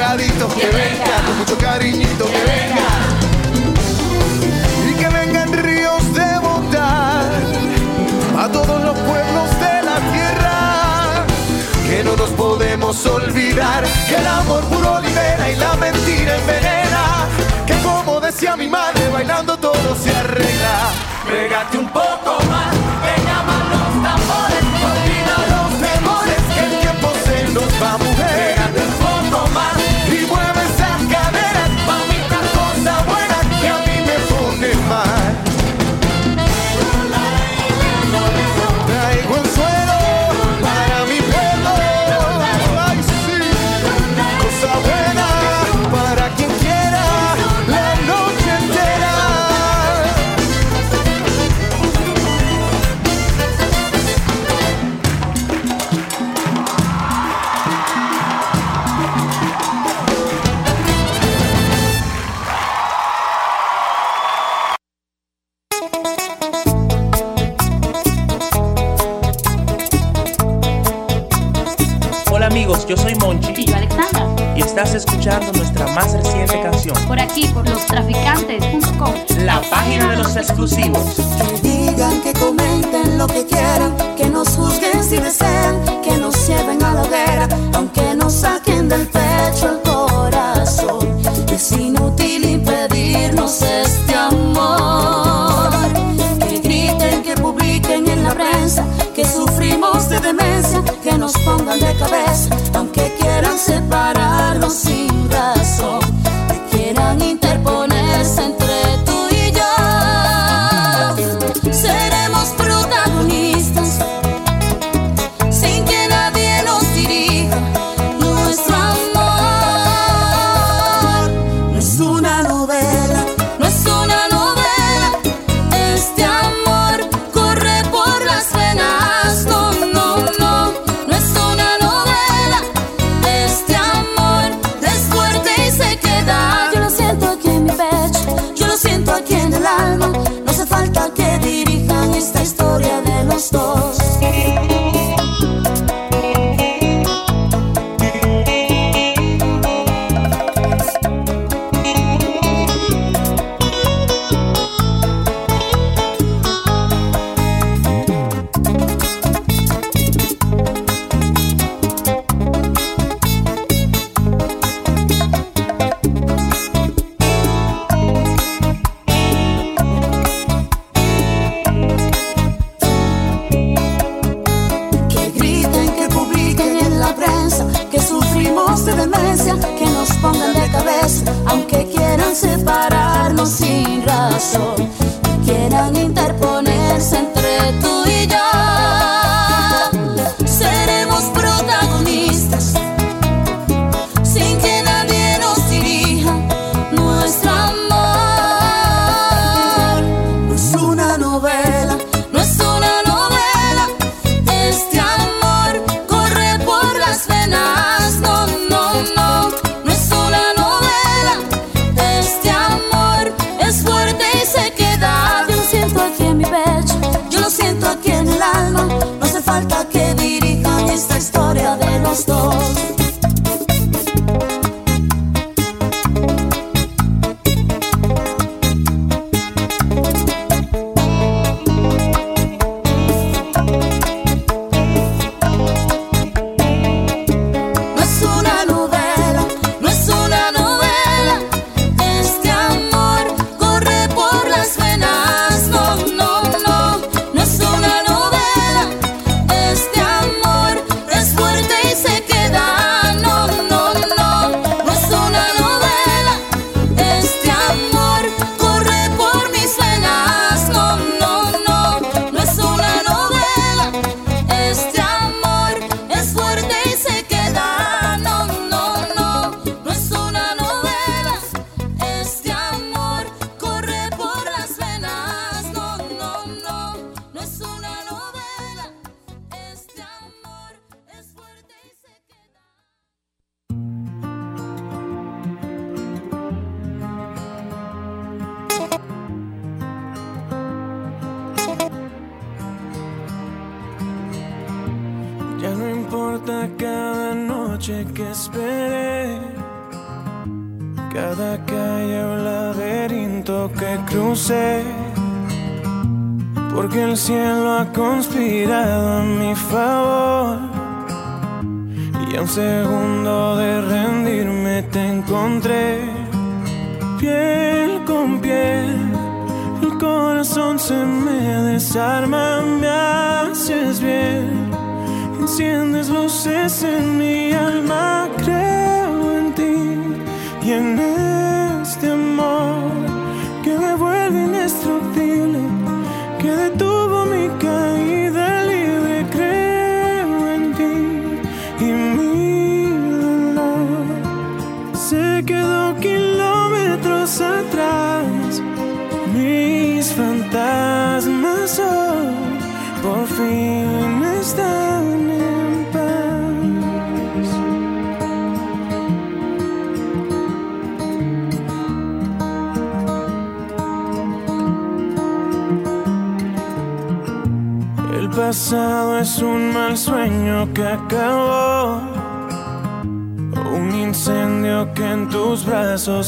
que, venga. con mucho cariñito, que, Y que vengan ríos de bondad a todos los pueblos de la tierra, que no nos podemos olvidar que el amor puro libera y la mentira envenena, que como decía mi madre, bailando todo se arregla. Pégate un poco más.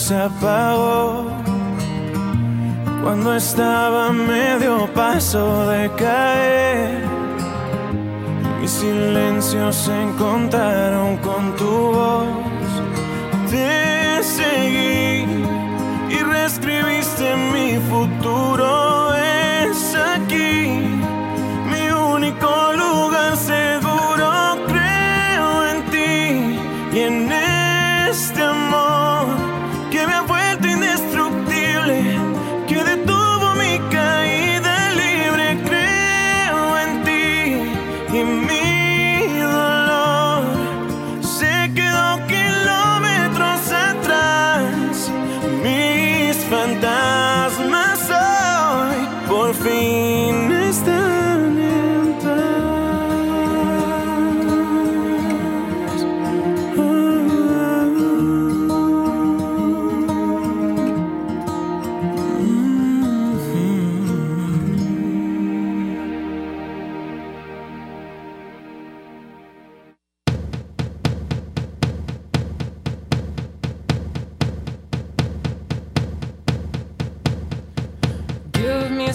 yourself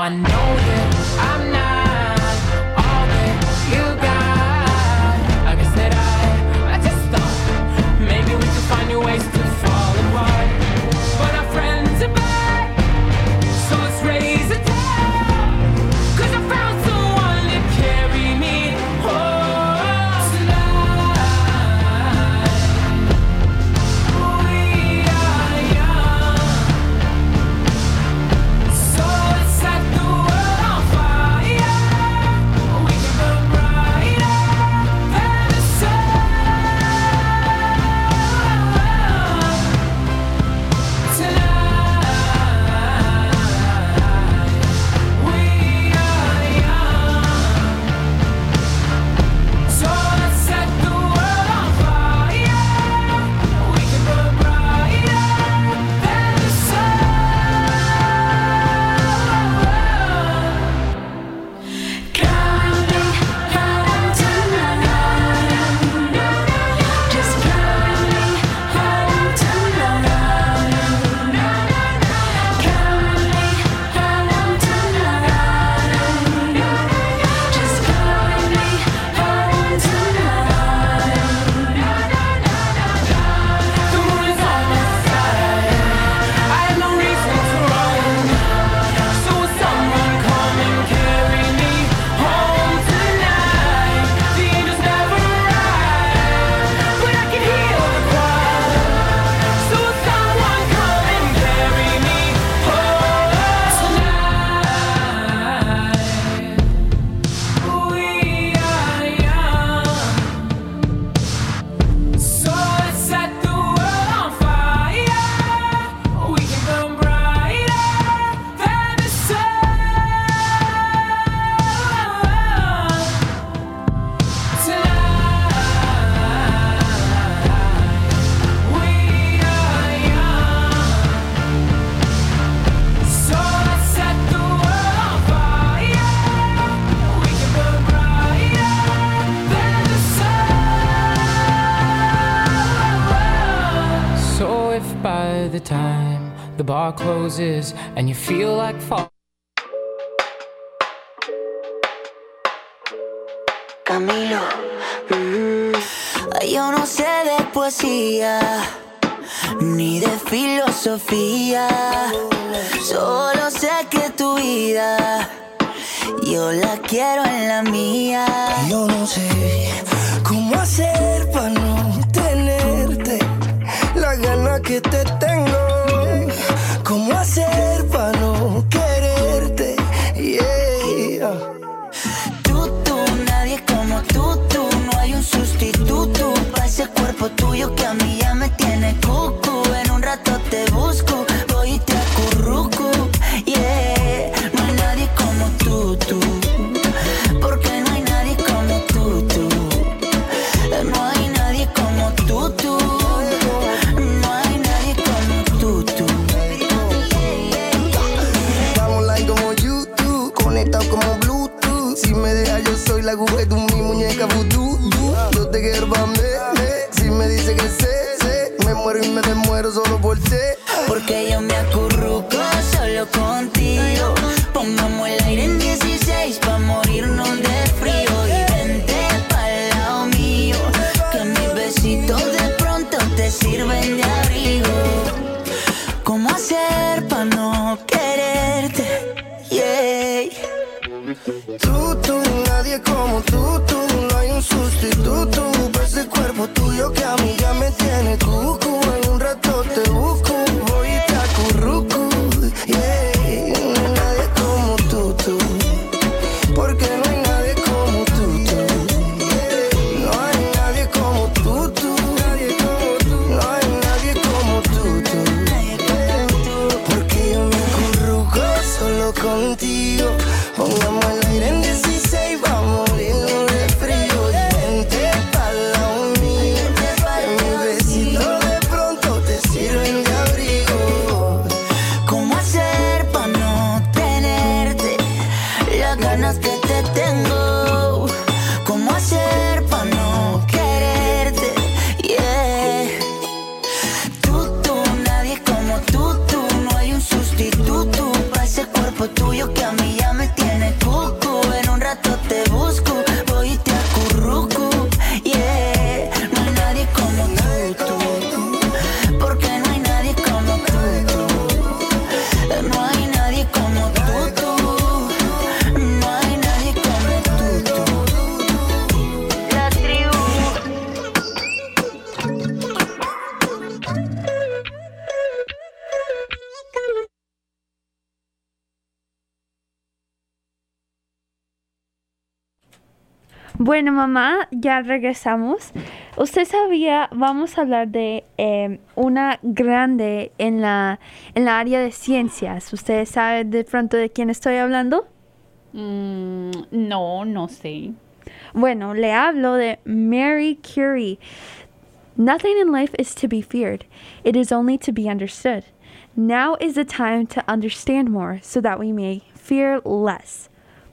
I know bar closes and you feel like fall. Camilo, mm, yo no sé de poesía ni de filosofía, solo sé que tu vida. Yo la quiero en la mía. Yo no sé cómo hacer para no tenerte. La gana que te hacer para no quererte? Yeah. Tú, tú, nadie como tú, tú. No hay un sustituto para ese cuerpo tuyo que a mí ya me tiene cucu. voltei Bueno, mamá, ya regresamos. Usted sabía, vamos a hablar de eh, una grande en la, en la área de ciencias. ¿Usted sabe de pronto de quién estoy hablando? Mm, no, no sé. Bueno, le hablo de Mary Curie. Nothing in life is to be feared, it is only to be understood. Now is the time to understand more so that we may fear less.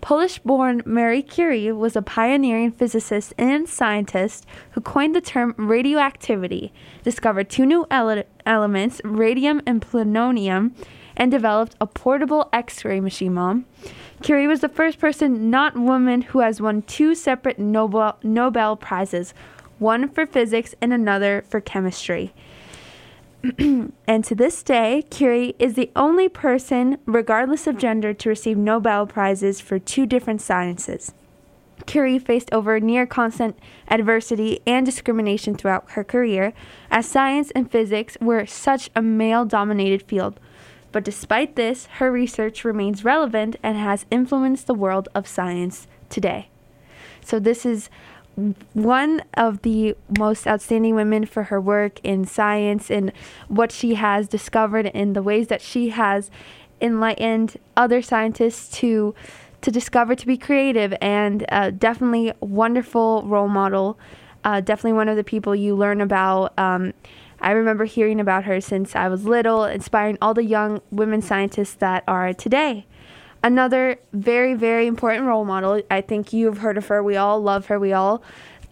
Polish born Mary Curie was a pioneering physicist and scientist who coined the term radioactivity, discovered two new ele- elements, radium and plutonium, and developed a portable X ray machine. Mom. Curie was the first person, not woman, who has won two separate Nobel, Nobel Prizes, one for physics and another for chemistry. [clears throat] and to this day, Curie is the only person, regardless of gender, to receive Nobel Prizes for two different sciences. Curie faced over near constant adversity and discrimination throughout her career, as science and physics were such a male dominated field. But despite this, her research remains relevant and has influenced the world of science today. So, this is one of the most outstanding women for her work in science and what she has discovered and the ways that she has enlightened other scientists to to discover to be creative and uh, definitely wonderful role model uh, definitely one of the people you learn about. Um, i remember hearing about her since i was little inspiring all the young women scientists that are today another very very important role model. I think you've heard of her. We all love her. We all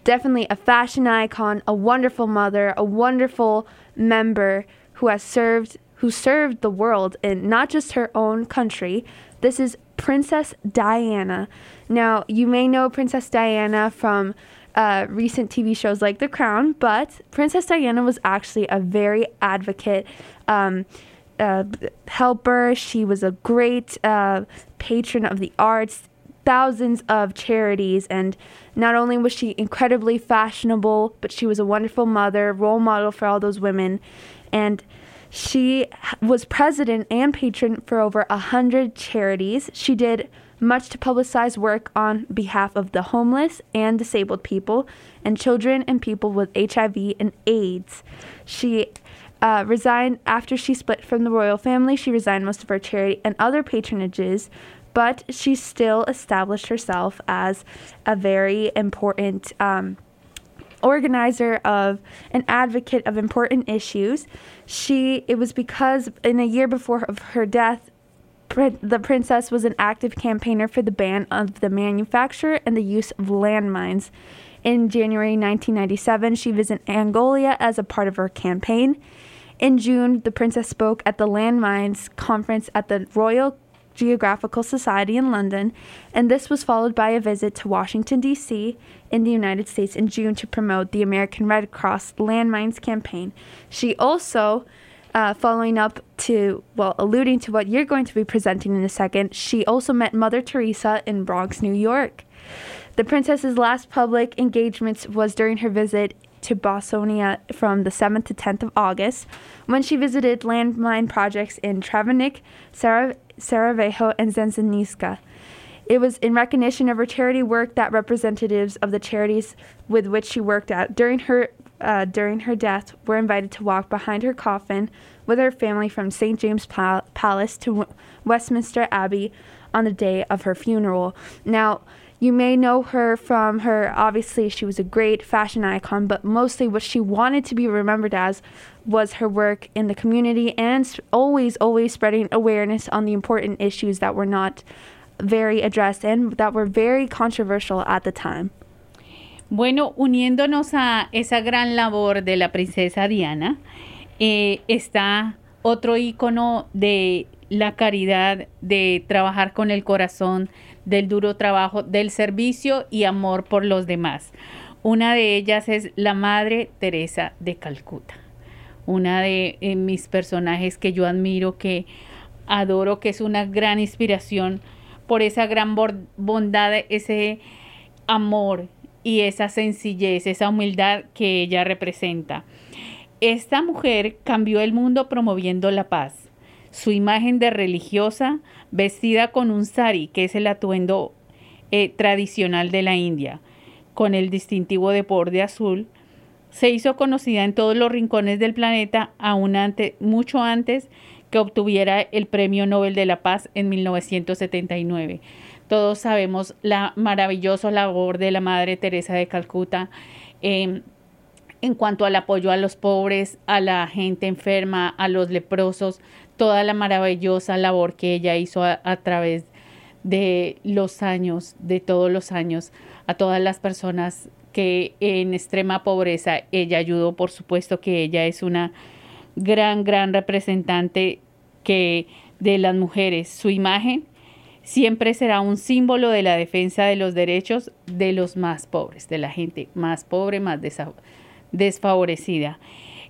definitely a fashion icon a wonderful mother a wonderful member who has served who served the world in not just her own country. This is princess diana. Now you may know princess diana from uh, recent tv shows like the crown but princess diana was actually a very advocate um, uh, helper. She was a great uh, patron of the arts, thousands of charities, and not only was she incredibly fashionable, but she was a wonderful mother, role model for all those women, and she was president and patron for over a hundred charities. She did much to publicize work on behalf of the homeless and disabled people, and children and people with HIV and AIDS. She uh, resigned after she split from the royal family. She resigned most of her charity and other patronages, but she still established herself as a very important um, organizer of an advocate of important issues. She it was because in a year before of her death, the princess was an active campaigner for the ban of the manufacture and the use of landmines. In January 1997, she visited Angola as a part of her campaign. In June, the princess spoke at the Landmines Conference at the Royal Geographical Society in London, and this was followed by a visit to Washington, D.C. in the United States in June to promote the American Red Cross Landmines campaign. She also, uh, following up to, well, alluding to what you're going to be presenting in a second, she also met Mother Teresa in Bronx, New York. The princess's last public engagement was during her visit to Bosnia from the 7th to 10th of August, when she visited landmine projects in Travnik, Sarajevo, and Zenzanica. It was in recognition of her charity work that representatives of the charities with which she worked at during her uh, during her death were invited to walk behind her coffin with her family from St. James Pal- Palace to w- Westminster Abbey on the day of her funeral. Now, you may know her from her, obviously, she was a great fashion icon, but mostly what she wanted to be remembered as was her work in the community and always, always spreading awareness on the important issues that were not very addressed and that were very controversial at the time. Bueno, uniéndonos a esa gran labor de la princesa Diana, eh, está otro ícono de la caridad, de trabajar con el corazón, del duro trabajo, del servicio y amor por los demás. Una de ellas es la Madre Teresa de Calcuta, una de eh, mis personajes que yo admiro, que adoro, que es una gran inspiración por esa gran bondad, ese amor y esa sencillez, esa humildad que ella representa. Esta mujer cambió el mundo promoviendo la paz. Su imagen de religiosa, vestida con un sari, que es el atuendo eh, tradicional de la India, con el distintivo de borde azul, se hizo conocida en todos los rincones del planeta aún antes, mucho antes que obtuviera el Premio Nobel de la Paz en 1979. Todos sabemos la maravillosa labor de la Madre Teresa de Calcuta eh, en cuanto al apoyo a los pobres, a la gente enferma, a los leprosos, toda la maravillosa labor que ella hizo a, través de los años, de todos los años, a todas las personas que en extrema pobreza ella ayudó, por supuesto que ella es una gran, gran representante que de las mujeres. Su imagen siempre será un símbolo de la defensa de los derechos de los más pobres, de la gente más pobre, más desfavorecida.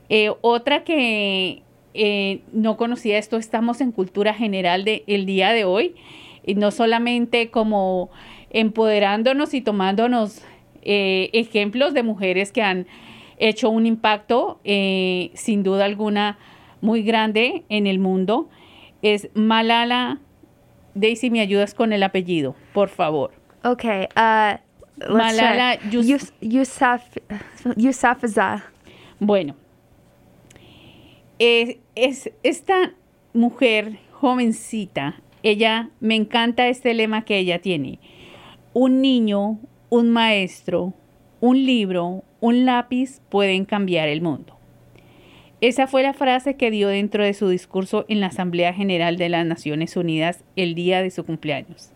Eh, otra que eh, no conocía esto, estamos en cultura general del el día de hoy, y no solamente como empoderándonos y tomándonos eh, ejemplos de mujeres que han hecho un impacto eh, sin duda alguna muy grande en el mundo, es Malala. Daisy, ¿me ayudas con el apellido, por favor? Okay, uh, Malala try. Yus- Yousafzai. Bueno, es, es esta mujer jovencita, ella, me encanta este lema que ella tiene. Un niño, un maestro, un libro, un lápiz pueden cambiar el mundo. Esa fue la frase que dio dentro de su discurso en la Asamblea General de las Naciones Unidas el día de su cumpleaños.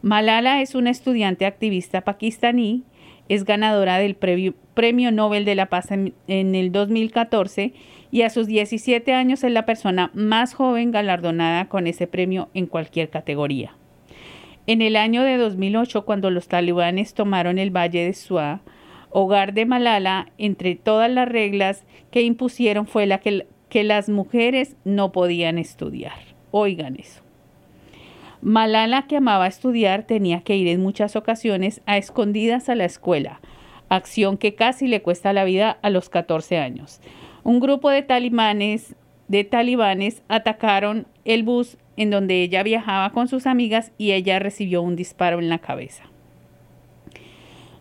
Malala es una estudiante activista pakistaní, es ganadora del Premio, Nobel de la Paz en el 2014 y a sus 17 años es la persona más joven galardonada con ese premio en cualquier categoría. En el año de 2008, cuando los talibanes tomaron el Valle de Suá, hogar de Malala, entre todas las reglas que impusieron fue la que, que las mujeres no podían estudiar. Oigan eso. Malala, que amaba estudiar, tenía que ir en muchas ocasiones a escondidas a la escuela, acción que casi le cuesta la vida a los 14 años. Un grupo de talibanes, de talibanes atacaron el bus en donde ella viajaba con sus amigas y ella recibió un disparo en la cabeza.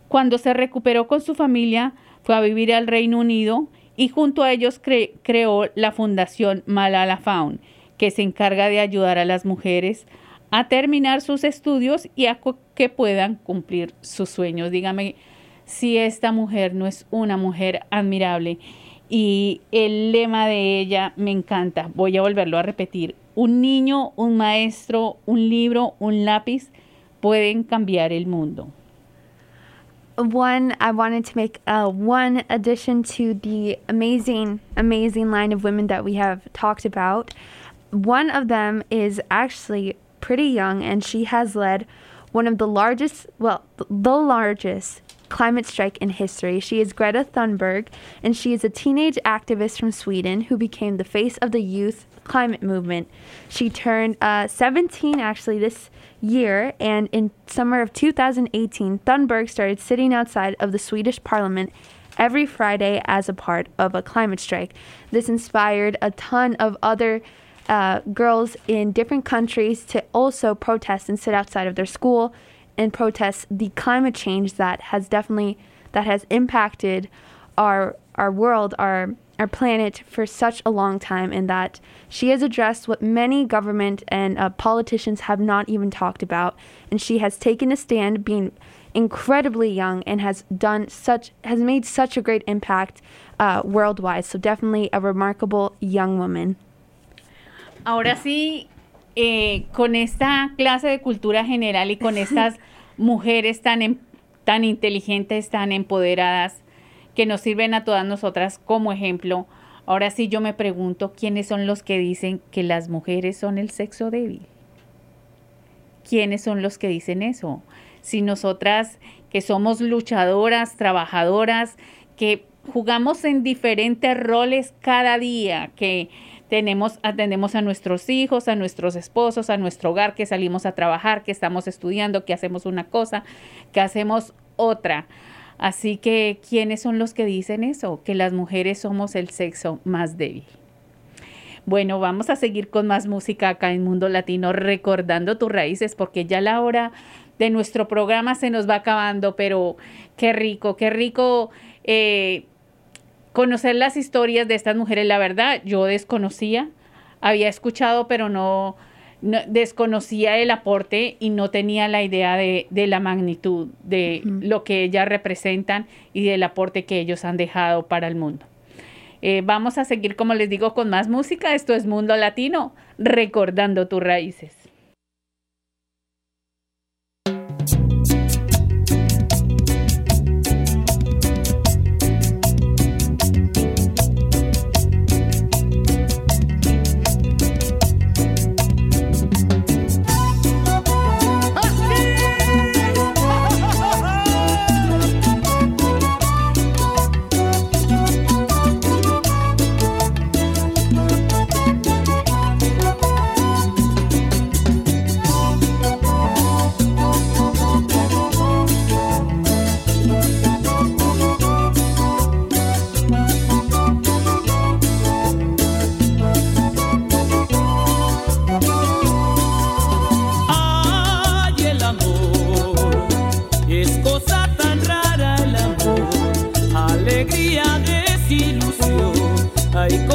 Cuando se recuperó con su familia, fue a vivir al Reino Unido y junto a ellos cre creó la Fundación Malala Found, que se encarga de ayudar a las mujeres a terminar sus estudios y a que puedan cumplir sus sueños. Dígame si esta mujer no es una mujer admirable. Y el lema de ella me encanta. Voy a volverlo a repetir. Un niño, un maestro, un libro, un lápiz pueden cambiar el mundo. One, I wanted to make uh, one addition to the amazing, amazing line of women that we have talked about. One of them is actually pretty young, and she has led one of the largest, well, the largest climate strike in history. She is Greta Thunberg, and she is a teenage activist from Sweden who became the face of the youth climate movement. She turned uh, 17 actually this year, and in summer of 2018, Thunberg started sitting outside of the Swedish parliament every Friday as a part of a climate strike. This inspired a ton of other uh, girls in different countries to also protest and sit outside of their school and protest the climate change that has definitely that has impacted our our world, our our planet for such a long time, and that she has addressed what many government and uh, politicians have not even talked about, and she has taken a stand, being incredibly young, and has done such has made such a great impact uh, worldwide. So definitely a remarkable young woman. Ahora sí, eh, con esta clase de cultura general y con [laughs] estas mujeres tan, em- tan inteligentes, tan empoderadas, que nos sirven a todas nosotras como ejemplo, ahora sí yo me pregunto quiénes son los que dicen que las mujeres son el sexo débil. ¿Quiénes son los que dicen eso? Si nosotras que somos luchadoras, trabajadoras, que jugamos en diferentes roles cada día, que tenemos, atendemos a nuestros hijos, a nuestros esposos, a nuestro hogar, que salimos a trabajar, que estamos estudiando, que hacemos una cosa, que hacemos otra. Así que, ¿quiénes son los que dicen eso? Que las mujeres somos el sexo más débil. Bueno, vamos a seguir con más música acá en Mundo Latino, recordando tus raíces, porque ya la hora de nuestro programa se nos va acabando, pero qué rico, qué rico eh, conocer las historias de estas mujeres. La verdad, yo desconocía, había escuchado, pero no, no- desconocía el aporte y no tenía la idea de, de la magnitud de lo que ellas representan y del aporte que ellos han dejado para el mundo. Eh, vamos a seguir, como les digo, con más música. Esto es Mundo Latino, recordando tus raíces. Desilusión. Hay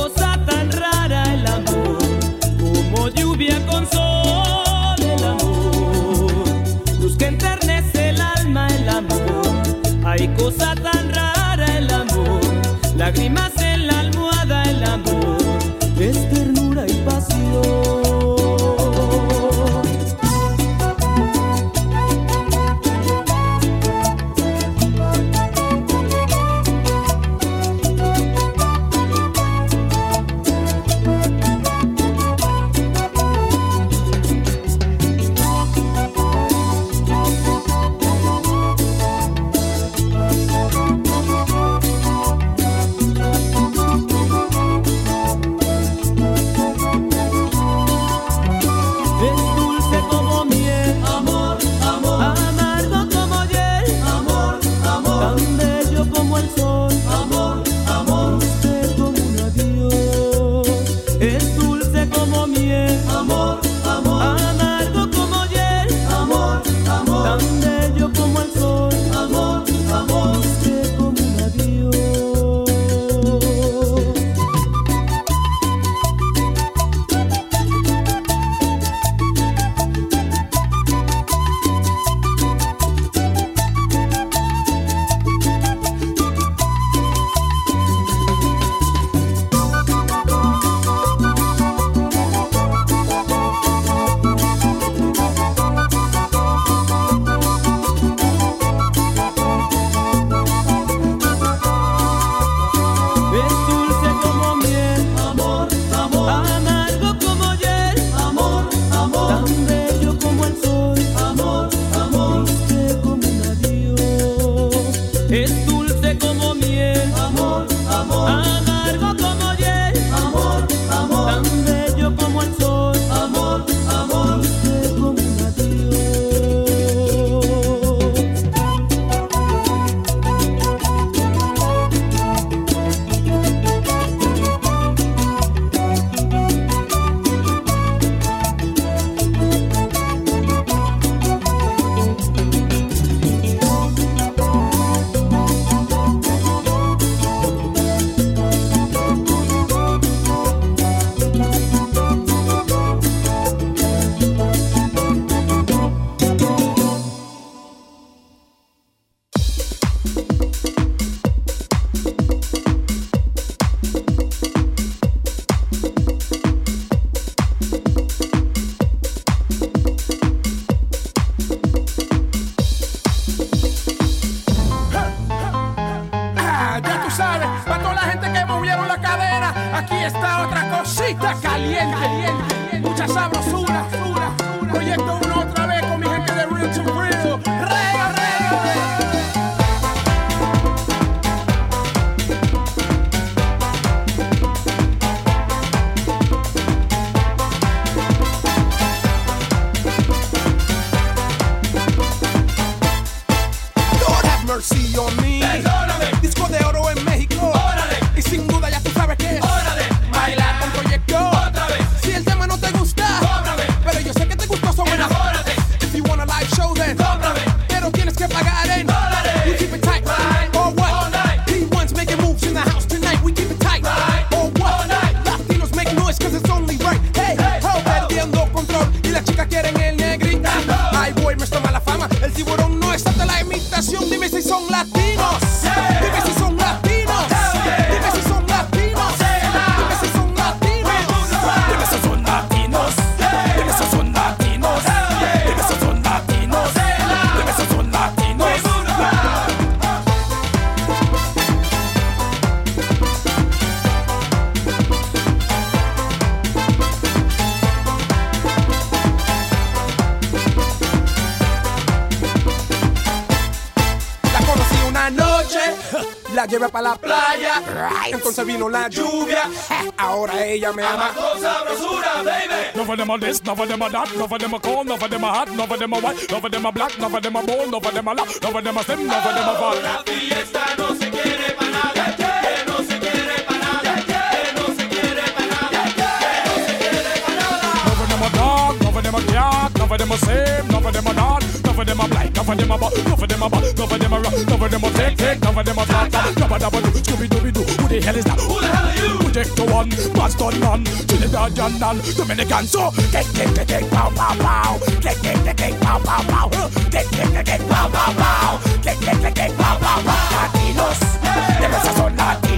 se vino la lluvia. Ahora ella me ama. Con sabrosura, baby. No for them a this, no for them a that, no for them a cold, no for them a hot, no for them a white, no for them a black, no for them a bold, no for them a love, no for them a no for them a of them a same, of them a not, of them a black, of them a of them a of them a rock, of them a take, take, of them a flat, of them a hell is that? Who the hell are you? Projector one, Boston man, Trinidadian man, Dominican. So, kick, kick, kick, kick, pow, pow, pow. Kick, kick, kick, kick, pow, pow, pow. Kick, kick, kick, kick, pow, pow, pow. Kick, kick, kick, kick, pow, pow, pow. Latinos, hey, de so Latinos.